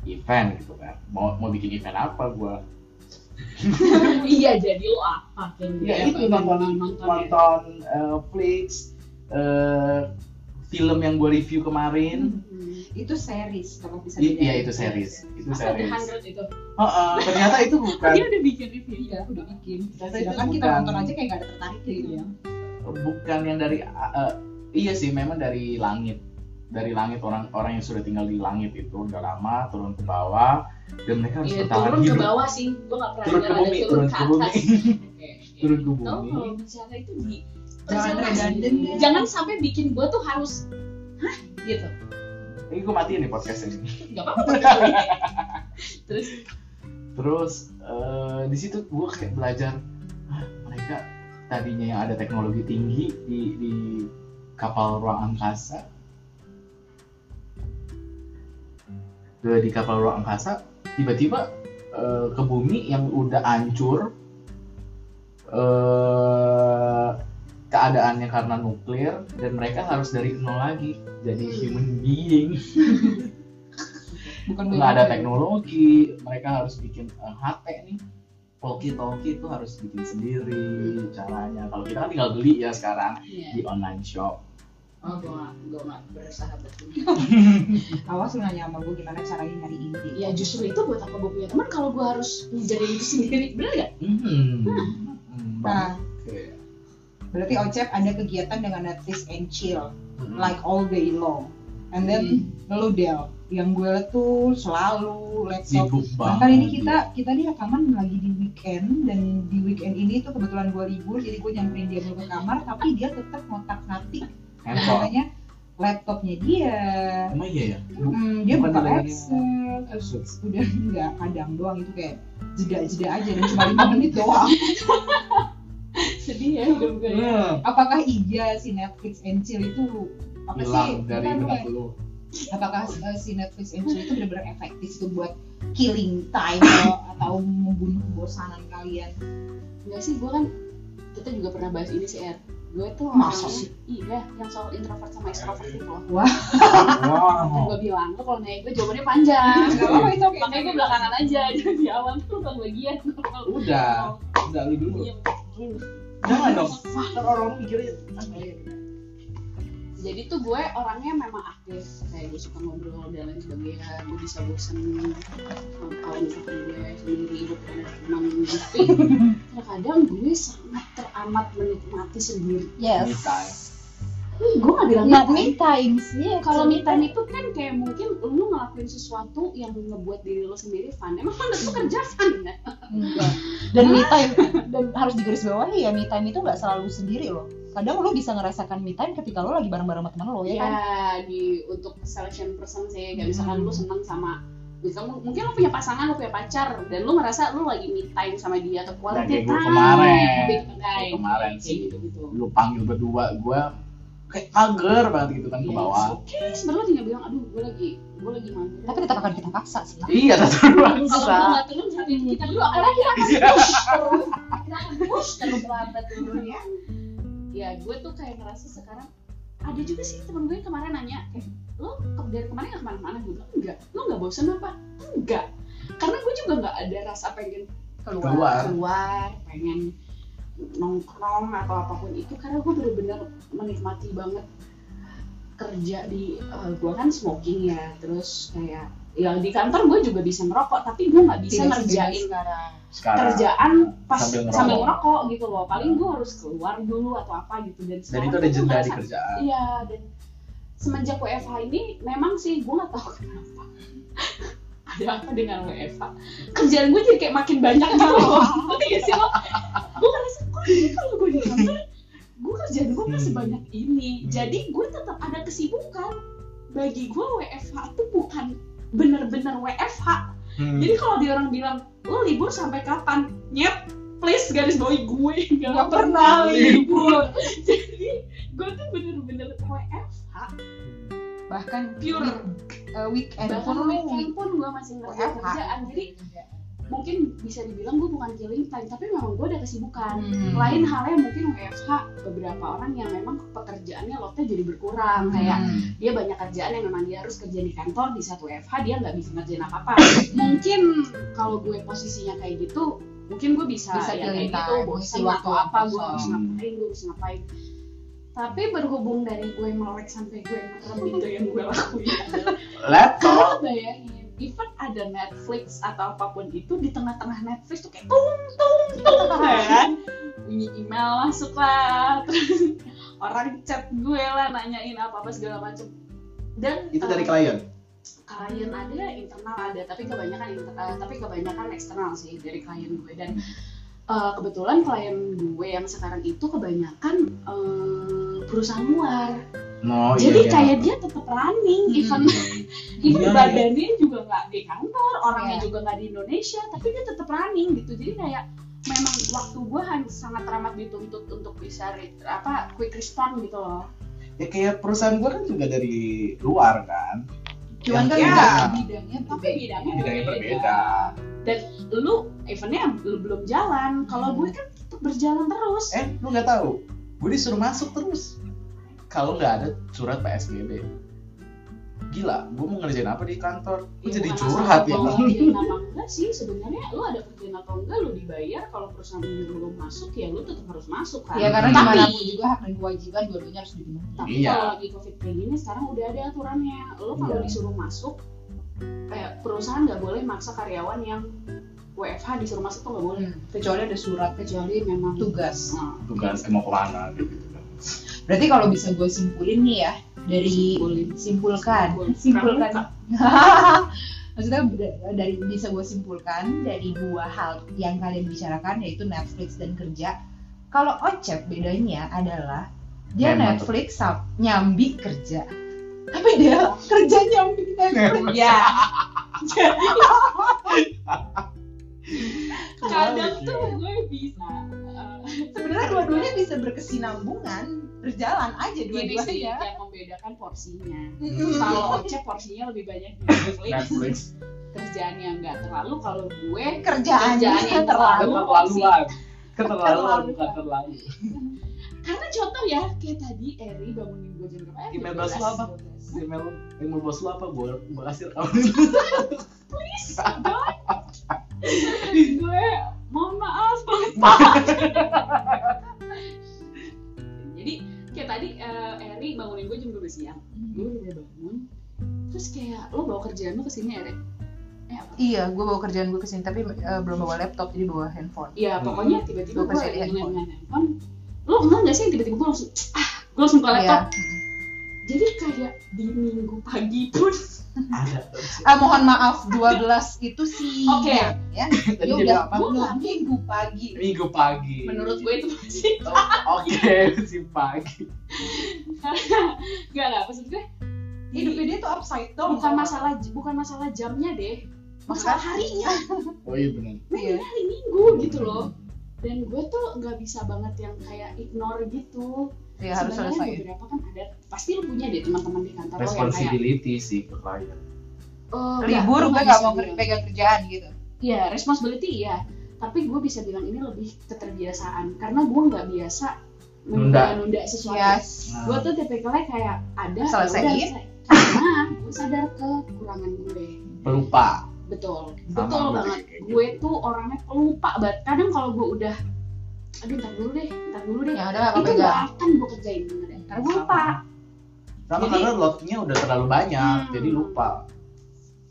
Event gitu kan. Mau mau bikin event apa gue iya, jadi lo apa? ya itu nonton nonton eh, Flix eh, film yang gue review kemarin. Itu series kalau bisa I- iya itu series. Itu The series. itu? Oh, eh, ternyata itu bukan Dia udah bikin review iya udah bikin. Ternyata itu sedangkan kita nonton aja kayak gak ada tertarik gitu ya bukan yang dari eh, iya sih memang dari langit. Dari langit orang-orang yang sudah tinggal di langit itu udah lama turun ke bawah dan mereka harus Iya, bertahan turun ke hidup. bawah sih. Gue gak pernah turun ke bumi turun ke ke bumi. turun ke bumi. Kalau bicara itu di Jangan deh. Jangan sampai bikin gue tuh harus hah? Gitu. ini gue matiin nih podcast ini. Gak apa-apa. Terus? Terus eh, di situ gue kayak belajar "Hah, mereka tadinya yang ada teknologi tinggi di di kapal ruang angkasa. Ke di kapal ruang angkasa tiba-tiba eh, ke bumi yang udah hancur eh keadaannya karena nuklir dan mereka harus dari nol lagi jadi human being. Bukan nggak ada teknologi mereka harus bikin eh, HP nih talkie talkie itu harus bikin sendiri caranya kalau kita kan tinggal beli ya sekarang Iya. di online shop Oh, gue gak, gue gak bersahabat awas lu nanya sama gue gimana caranya nyari ide Ya justru itu buat apa gue punya teman kalau gue harus menjadi itu sendiri, bener gak? hmm. Hmm, nah Oke. berarti Ocep ada kegiatan dengan Netflix and chill Hmm. like all day long and then lu Del yang gue tuh selalu laptop bahkan ini kita kita nih rekaman lagi di weekend dan di weekend ini tuh kebetulan gue libur jadi gue nyamperin dia dulu ke kamar tapi dia tetap ngotak ngatik namanya laptopnya dia. Emang iya ya? Hmm, dia buka Excel terus udah enggak kadang doang itu kayak jeda-jeda aja dan cuma lima menit doang. Sedih ya hidup gue ya. hmm, apakah iya si Netflix and chill itu apa sih? Hilang dari bukan, benak lu apakah uh, si Netflix and chill itu benar-benar efektif itu buat killing time lo, atau membunuh kebosanan kalian Enggak sih, gue kan kita juga pernah bahas ini sih, Er. Gue tuh Masa sih? Iya, yang soal introvert sama extrovert itu loh. wow Kan gue bilang, lo kalau nanya gue jawabannya panjang. Gak apa-apa itu Makanya gue belakangan aja, di awal tuh bang bagian. udah udah lu dulu Iya. jangan dong orang mikirnya apa ya Jadi tuh gue orangnya memang aktif, kayak gue suka ngobrol dan lain sebagainya. Gue bisa bosen kalau misalkan gue sendiri pengen teman tapi terkadang gue sangat teramat menikmati sendiri. Me time. gue gak bilang Not me me time. Iya, kalau me me time itu kan kayak mungkin lu ngelakuin sesuatu yang ngebuat diri lu sendiri fun emang fun itu kerja fun ya Enggak. Dan me time dan harus digarisbawahi ya me time itu nggak selalu sendiri loh. Kadang lo bisa ngerasakan me time ketika lo lagi bareng-bareng sama teman lo ya ya kan. di untuk selection person sih kayak misalkan Hmm. lu seneng sama misalkan mungkin lu punya pasangan lu punya pacar dan lu ngerasa lu lagi me time sama dia atau quality time kemarin. Big time. Kemarin Kayak sih. gitu gitu lu panggil berdua gue kayak mager banget gitu kan ke bawah oke sebenarnya tinggal bilang aduh gue lagi gue lagi mager Tapi tetap akan kita paksa sih. iya tetap kalau gue maksa nggak turun kita berdua akan lagi akan Iya. push terus kita akan push terus lambat turunnya ya gue tuh kayak ngerasa sekarang ada juga sih temen gue yang kemarin nanya kayak lo ke- dari kemarin nggak ke mana-mana? Gue bilang enggak. Lo nggak bosen apa? Enggak. Karena gue juga nggak ada rasa pengen keluar Keluar. keluar pengen nongkrong atau apa pun itu. Karena gue bener-bener menikmati banget kerja di eh, gue kan smoking ya terus kayak ya di kantor gue juga bisa merokok tapi gue nggak bisa Tidak ngerjain sekarang. sekarang kerjaan pas Sambil sambil ngerokok. ngerokok. gitu loh. Paling gue harus keluar dulu atau apa gitu. Dan dan itu ada jeda di kerjaan. Iya dan semenjak WFH ini memang sih gue nggak tahu kenapa. Ada apa dengan WFH kerjaan gue jadi kayak makin banyak gitu loh. Ngerti gak sih lo? Gue ngerasa kok ini kalau gue di kantor gue kerjaan gue nggak Hmm. sebanyak ini. Jadi gue tetap ada kesibukan. Bagi gue WFH tuh bukan bener-bener WFH Hmm. jadi kalau dia orang bilang lo libur sampai kapan? Nyet please garis bawahi gue nggak Nggak pernah libur. Jadi gue tuh bener-bener WFH Bahkan pure. uh, weekend bahkan pun weekend pun gue masih ngerjain WFH. kerjaan. Jadi mungkin bisa dibilang gue bukan killing time tapi memang gue ada kesibukan. Hmm. lain halnya mungkin WFH beberapa orang yang memang pekerjaannya lotnya jadi berkurang. Kayak Hmm. dia banyak kerjaan yang memang dia harus kerja di kantor di satu WFH dia nggak bisa ngerjain apa apa mungkin kalau gue posisinya kayak gitu mungkin gue bisa, Bisa ya kayak gitu time, bosan atau apa gue harus ngapain gue harus ngapain. Tapi berhubung dari gue melek sampai gue merem itu yang gue lakuin. Adalah laptop? Kalau bayangin even ada Netflix atau apa pun itu di tengah-tengah Netflix tuh kayak tung tung tung kan? Bunyi email masuk lah terus orang chat gue lah nanyain apa apa segala macem. Dan itu dari eh, klien? klien ada internal ada tapi kebanyakan inter- eh, tapi kebanyakan eksternal sih dari klien gue. Dan eh, kebetulan klien gue yang sekarang itu kebanyakan eh, perusahaan luar no jadi iya, iya. kayak dia tetap running Hmm. even even Iya, badannya juga nggak di kantor orangnya Iya. juga nggak di Indonesia tapi dia tetap running gitu jadi kayak memang waktu gue sangat teramat dituntut untuk bisa re- apa quick respond gitu loh ya kayak perusahaan gua kan juga dari luar kan Cuman kan Ya. bidangnya tapi bidangnya bidangnya berbeda lu eventnya belum belum jalan kalau Hmm. gue kan tetap berjalan terus eh lu nggak tahu gue disuruh masuk terus kalau nggak ada surat PSBB gila gue mau ngerjain apa di kantor gue Ya, jadi curhat ya enggak sih sebenarnya lu ada kerjaan atau enggak lu dibayar kalau perusahaan belum masuk ya lu tetap harus masuk kan Ya karena Hmm. gimana tapi pun juga hak dan kewajiban dua-duanya harus dipenuhi. Tapi Iya. kalau lagi covid kayak gini sekarang udah ada aturannya. Lo kalau Iya. disuruh masuk, kayak perusahaan nggak boleh maksa karyawan yang WFH disuruh masuk tuh nggak boleh. Kecuali ada surat Kecuali memang tugas. Nah, tugas mau ke mana gitu Berarti kalau bisa gue simpulin nih ya dari Simpulin. simpulkan, Simpul- simpulkan. Maksudnya dari bisa gue simpulkan dari dua hal yang kalian bicarakan yaitu Netflix dan kerja. Kalau Ocep bedanya adalah dia Memang Netflix sab- nyambi kerja. Tapi dia kerja nyambi Netflix. ya. Jadi kadang Iya. tuh gue bisa. eh, Sebenarnya dua-duanya bisa berkesinambungan, berjalan aja gini sih dua-duanya. yang membedakan porsinya. Kalau Ocep porsinya lebih banyak di Netflix. Netflix Kerjaannya nggak terlalu. Kalau gue kerjaannya Kerjaannya terlalu keterlaluan keterlaluan bukan terlalu karena contoh ya kayak tadi Eri bangunin gue jam berapa? Eh, Email bos lo apa? 12. email email bos lo apa gue gue kasih rekaman please God gue mohon maaf banget banget jadi kayak tadi eh, Eri bangunin gue jam 12 siang gue udah bangun terus kayak lo bawa kerjaan lo ke sini Eri eh apa? Iya, gue bawa kerjaan gue ke sini tapi eh, belum bawa laptop jadi bawa handphone. Iya pokoknya tiba-tiba Gue gue handphone. ngeliat handphone lo enggak nggak sih tiba-tiba gue langsung ah gue langsung buka Iya. Jadi kayak di minggu pagi pun ada Ah, mohon maaf 12 itu sih Oke. ya. tadi Ya jadi udah, apa belum minggu pagi. minggu pagi menurut gue itu masih Oh, oke si pagi Gak lah, maksud gue Hidupnya dia tuh upside down. bukan masalah bukan masalah jamnya deh, masalah harinya. oh iya benar Nah, Iya. ini hari Minggu gitu loh. Dan gue tuh nggak bisa banget yang kayak ignore gitu. Ya harus selesai. beberapa kan ada, pasti lu punya deh teman-teman di kantor lo yang kayak responsibility sih ke klien oh, Libur gue gue gak mau pegang kerjaan gitu. Iya, responsibility iya. Tapi gue bisa bilang ini lebih keterbiasaan karena gue nggak biasa Nunda. nunda sesuatu. Yes. Gue tuh tipikalnya kayak ada Selesaiin. ya udah, selesai. karena gue sadar kekurangan gue. pelupa betul Sama betul banget gue tuh orangnya pelupa banget kadang kalau gue udah aduh ntar dulu deh ntar dulu deh. Ya udah gak itu akan gue kerjain bener ya karena gue lupa. Sama Jadi- karena loadnya udah terlalu banyak Hmm. jadi lupa.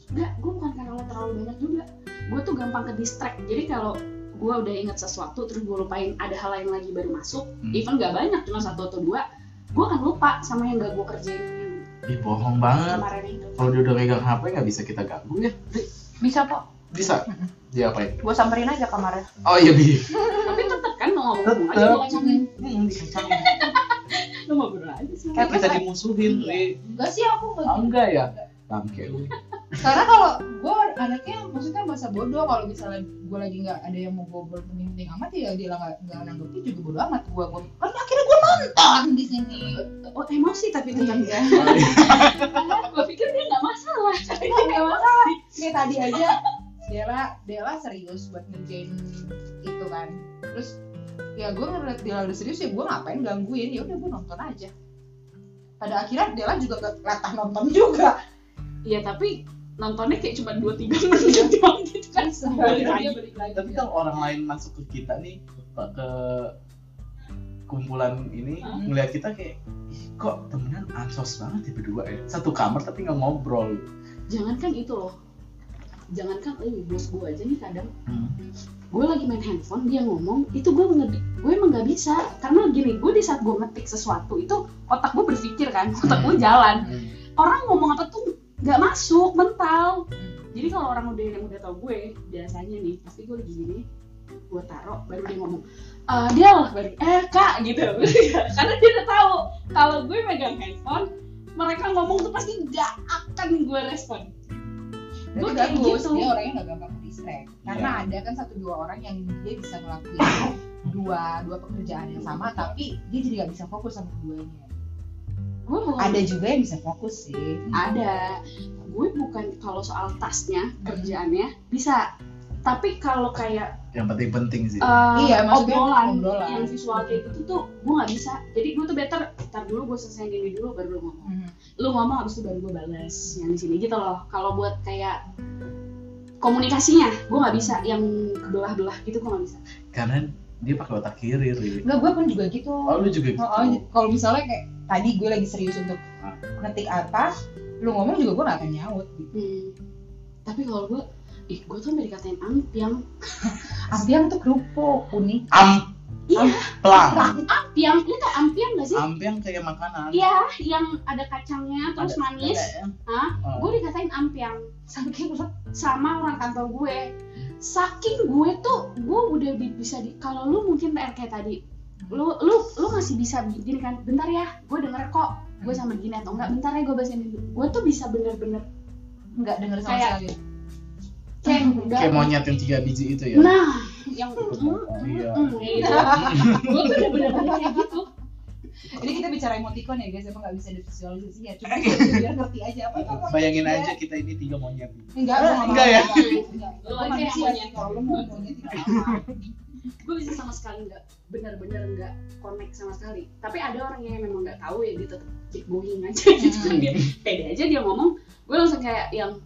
Enggak gue bukan karena lo terlalu banyak juga. Gue tuh gampang ke distract. Jadi kalau gue udah inget sesuatu terus gue lupain ada hal lain lagi baru masuk Hmm. even gak banyak cuma satu atau dua gue akan lupa sama yang gak gue kerjain. Ih bohong banget. Itu. Kalau dia udah megang HP nggak bisa kita ganggu ya? Bisa kok. bisa. Dia apain Gue samperin aja kemarin. oh iya bi tapi tetep kan lo ngomong aja Tetep. lo ngomongin. Hmm, dikacangin. lo ngobrol aja sih kan kita Terus- dimusuhin Iya. Enggak sih aku oh, enggak ya? Bangke lu Karena kalau gue anaknya maksudnya masa bodoh kalau misalnya gue lagi nggak ada yang mau ngobrol penting-penting amat ya dia nggak nggak nanggepin juga bodoh amat. Gue gue kan akhirnya gue nonton di sini. oh emosi tapi tentang dia. Gue pikir dia nggak masalah tapi dia nggak masalah. Kayak tadi aja Dela Dela serius buat ngerjain itu kan. Terus ya gue ngeliat Dela udah serius ya gue ngapain gangguin ya udah gue nonton aja. Pada akhirnya Dela juga gak latah nonton juga. Iya tapi nontonnya kayak cuma 2-3 menit doang gitu kan Balik Balik lagi, lagi. balik lagi. tapi kalau orang lain masuk ke kita nih ke, kumpulan ini Hah? ngeliat kita kayak "Ih, kok temenan ansos banget ya berdua ya satu kamar tapi nggak ngobrol Jangankan itu loh Jangankan eh, bos gue aja nih kadang Hmm. Gue lagi main handphone dia ngomong itu gue nge- gue emang gak bisa. Karena gini gue di saat gue ngetik sesuatu itu otak gue berpikir kan otak gue jalan. Hmm. orang ngomong apa tuh gak masuk mental. Jadi kalau orang udah yang udah tau gue biasanya nih pasti gue lagi gini gue taruh baru dia ngomong eh dia lah baru eh kak gitu. Karena dia udah tahu kalau gue megang handphone mereka ngomong tuh pasti gak akan gue respon Kayak bagus, gitu. dia orangnya gak gampang distract. Karena ada kan satu dua orang yang dia bisa ngelakuin dua dua pekerjaan yang sama tapi dia jadi gak bisa fokus sama keduanya. Gue bukan Ada juga yang bisa fokus sih. Ada. Gue bukan kalau soal tasnya kerjaannya bisa tapi kalau kayak yang penting-penting sih eh, Iya, maksudnya obrolan, obrolan. yang visual kayak gitu tuh gue nggak bisa jadi gue tuh better ntar dulu gue selesai ini dulu baru lu ngomong Mhm. lu ngomong abis itu baru gue balas yang di sini gitu loh kalau buat kayak komunikasinya gue nggak bisa yang kebelah-belah gitu gue nggak bisa karena dia pakai otak kiri Ri. Enggak, gue pun juga gitu oh lu juga gitu Oh, oh, kalau misalnya kayak tadi gue lagi serius untuk ngetik apa lu ngomong juga gue gak akan nyaut gitu. Hmm. tapi kalau gue ih gue tuh dari dikatain ampiang ampiang tuh kerupuk unik am iya pelang ampiang lu tau ampiang gak sih ampiang kayak makanan Iya, yang ada kacangnya terus Ada- manis. ada ya? Hah? Oh. Gue dikatain ampiang saking sama orang kantor gue. Saking gue tuh, gue udah bisa di. Kalau lu mungkin PR kayak tadi, lu lu lu masih bisa gini kan? Bentar ya, gue denger kok. Gue sama gini atau enggak? Bentar ya gue bahas ini dulu. Gue tuh bisa bener-bener nggak denger sama Kayak- sekali kayak monyet yang tiga biji itu ya? Nah, yang Iya. mm, kayak gitu. gue tuh bener-bener kayak gitu. ini kita bicara emoticon ya guys. Emang nggak bisa divisualisasi? Ya cuma biar ngerti aja. Apa itu apa bayangin aja kita ini tiga monyet. Enggak enggak ya? enggak. Lu Gua aja monyet. kalau monyet gue bisa sama sekali nggak benar-benar nggak connect sama sekali. Tapi ada orang yang memang nggak tahu ya dia tetap keep going aja. Gitu Hmm. dia pede aja dia ngomong. Gue langsung kayak yang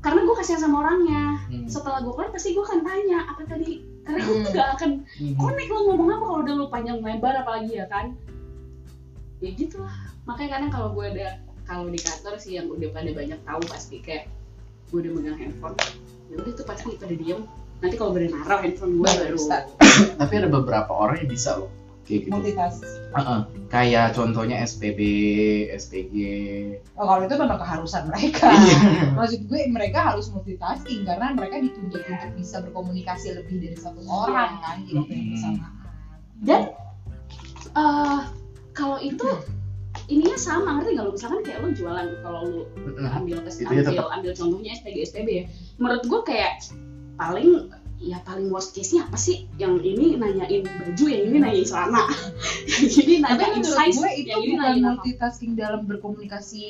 karena gue kasihan sama orangnya Hmm. setelah gue keluar pasti gue akan tanya apa tadi karena gue Hmm. nggak akan Hmm. connect lo ngomong apa kalau udah lu panjang lebar apalagi ya kan ya gitu lah makanya kadang kalau gue ada kalau di kantor sih yang udah pada banyak tahu pasti kayak gue udah megang handphone ya udah tuh pasti pada diem nanti kalau bener naruh handphone gue Baru tapi ada beberapa orang yang bisa loh kayak gitu multitask Heeh. kayak contohnya SPB SPG oh, kalau itu memang keharusan mereka Iya. maksud gue mereka harus multitasking karena mereka dituntut untuk bisa berkomunikasi lebih dari satu orang kan di waktu yang Hmm. bersamaan dan eh kalau itu ininya sama ngerti nggak lu misalkan kayak lu jualan kalau lu Heeh. ambil tes ya ambil tetap- ambil contohnya SPG SPB ya menurut gue kayak paling ya paling worst case nya apa sih? Yang ini nanyain baju yang ini nanyain celana. Yang ini nanyain size gue itu yang ini bukan nanyain apa? multitasking dalam berkomunikasi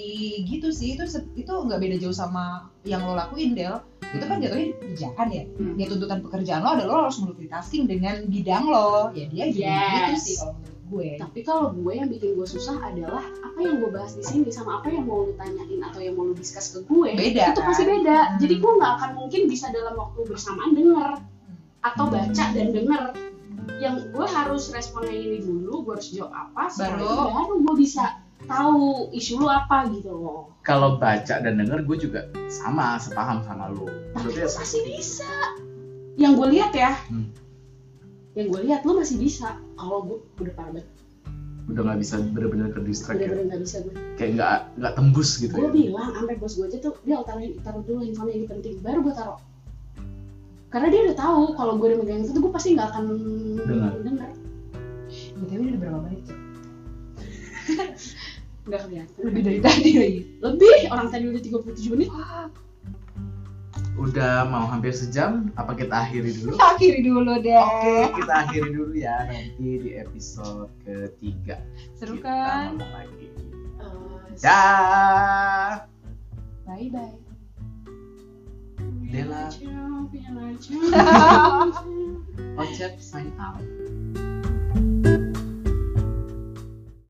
gitu sih. Itu itu nggak beda jauh sama yang lo lakuin Del. Itu kan jatuhnya kerjaan ya. Hmm. ya tuntutan pekerjaan lo adalah lo harus multitasking dengan bidang lo. Ya dia juga gitu Yes. sih kalau menurut gue. Tapi kalau gue yang bikin gue susah adalah apa yang gue bahas di sini sama apa yang mau lu tanyain atau yang mau lu discuss ke gue Beda, itu kan? pasti beda. Hmm. jadi gue nggak akan mungkin bisa dalam waktu bersamaan denger atau baca dan denger. Yang gue harus responnya ini dulu gue harus jawab apa Baru- itu baru? gue bisa tahu isu lu apa gitu loh. Kalau baca dan denger gue juga sama sepaham sama lu. Maksudnya masih bisa. Yang gue lihat ya Hmm. Yang gue lihat lu masih bisa. Kalau gue udah parah banget. Udah nggak bisa bener-bener ke distract ya? Bener-bener nggak bisa gue kayak nggak nggak tembus gitu gue ya? bilang sampai bos gue aja tuh dia taruh taruh dulu handphone ini penting baru gue taruh. Karena dia udah tahu kalau gue udah megang itu gue pasti nggak akan Dengar. denger BTW ini udah berapa menit Cok? nggak kelihatan. Lebih dari tadi lagi. Lebih orang tadi udah 37 menit udah mau hampir sejam apa kita akhiri dulu akhiri dulu deh Oke, kita akhiri dulu ya nanti di episode ketiga. seru Kita kan ngomong lagi. Eh, Dah. bye bye Dela. Punya Ocep sign out.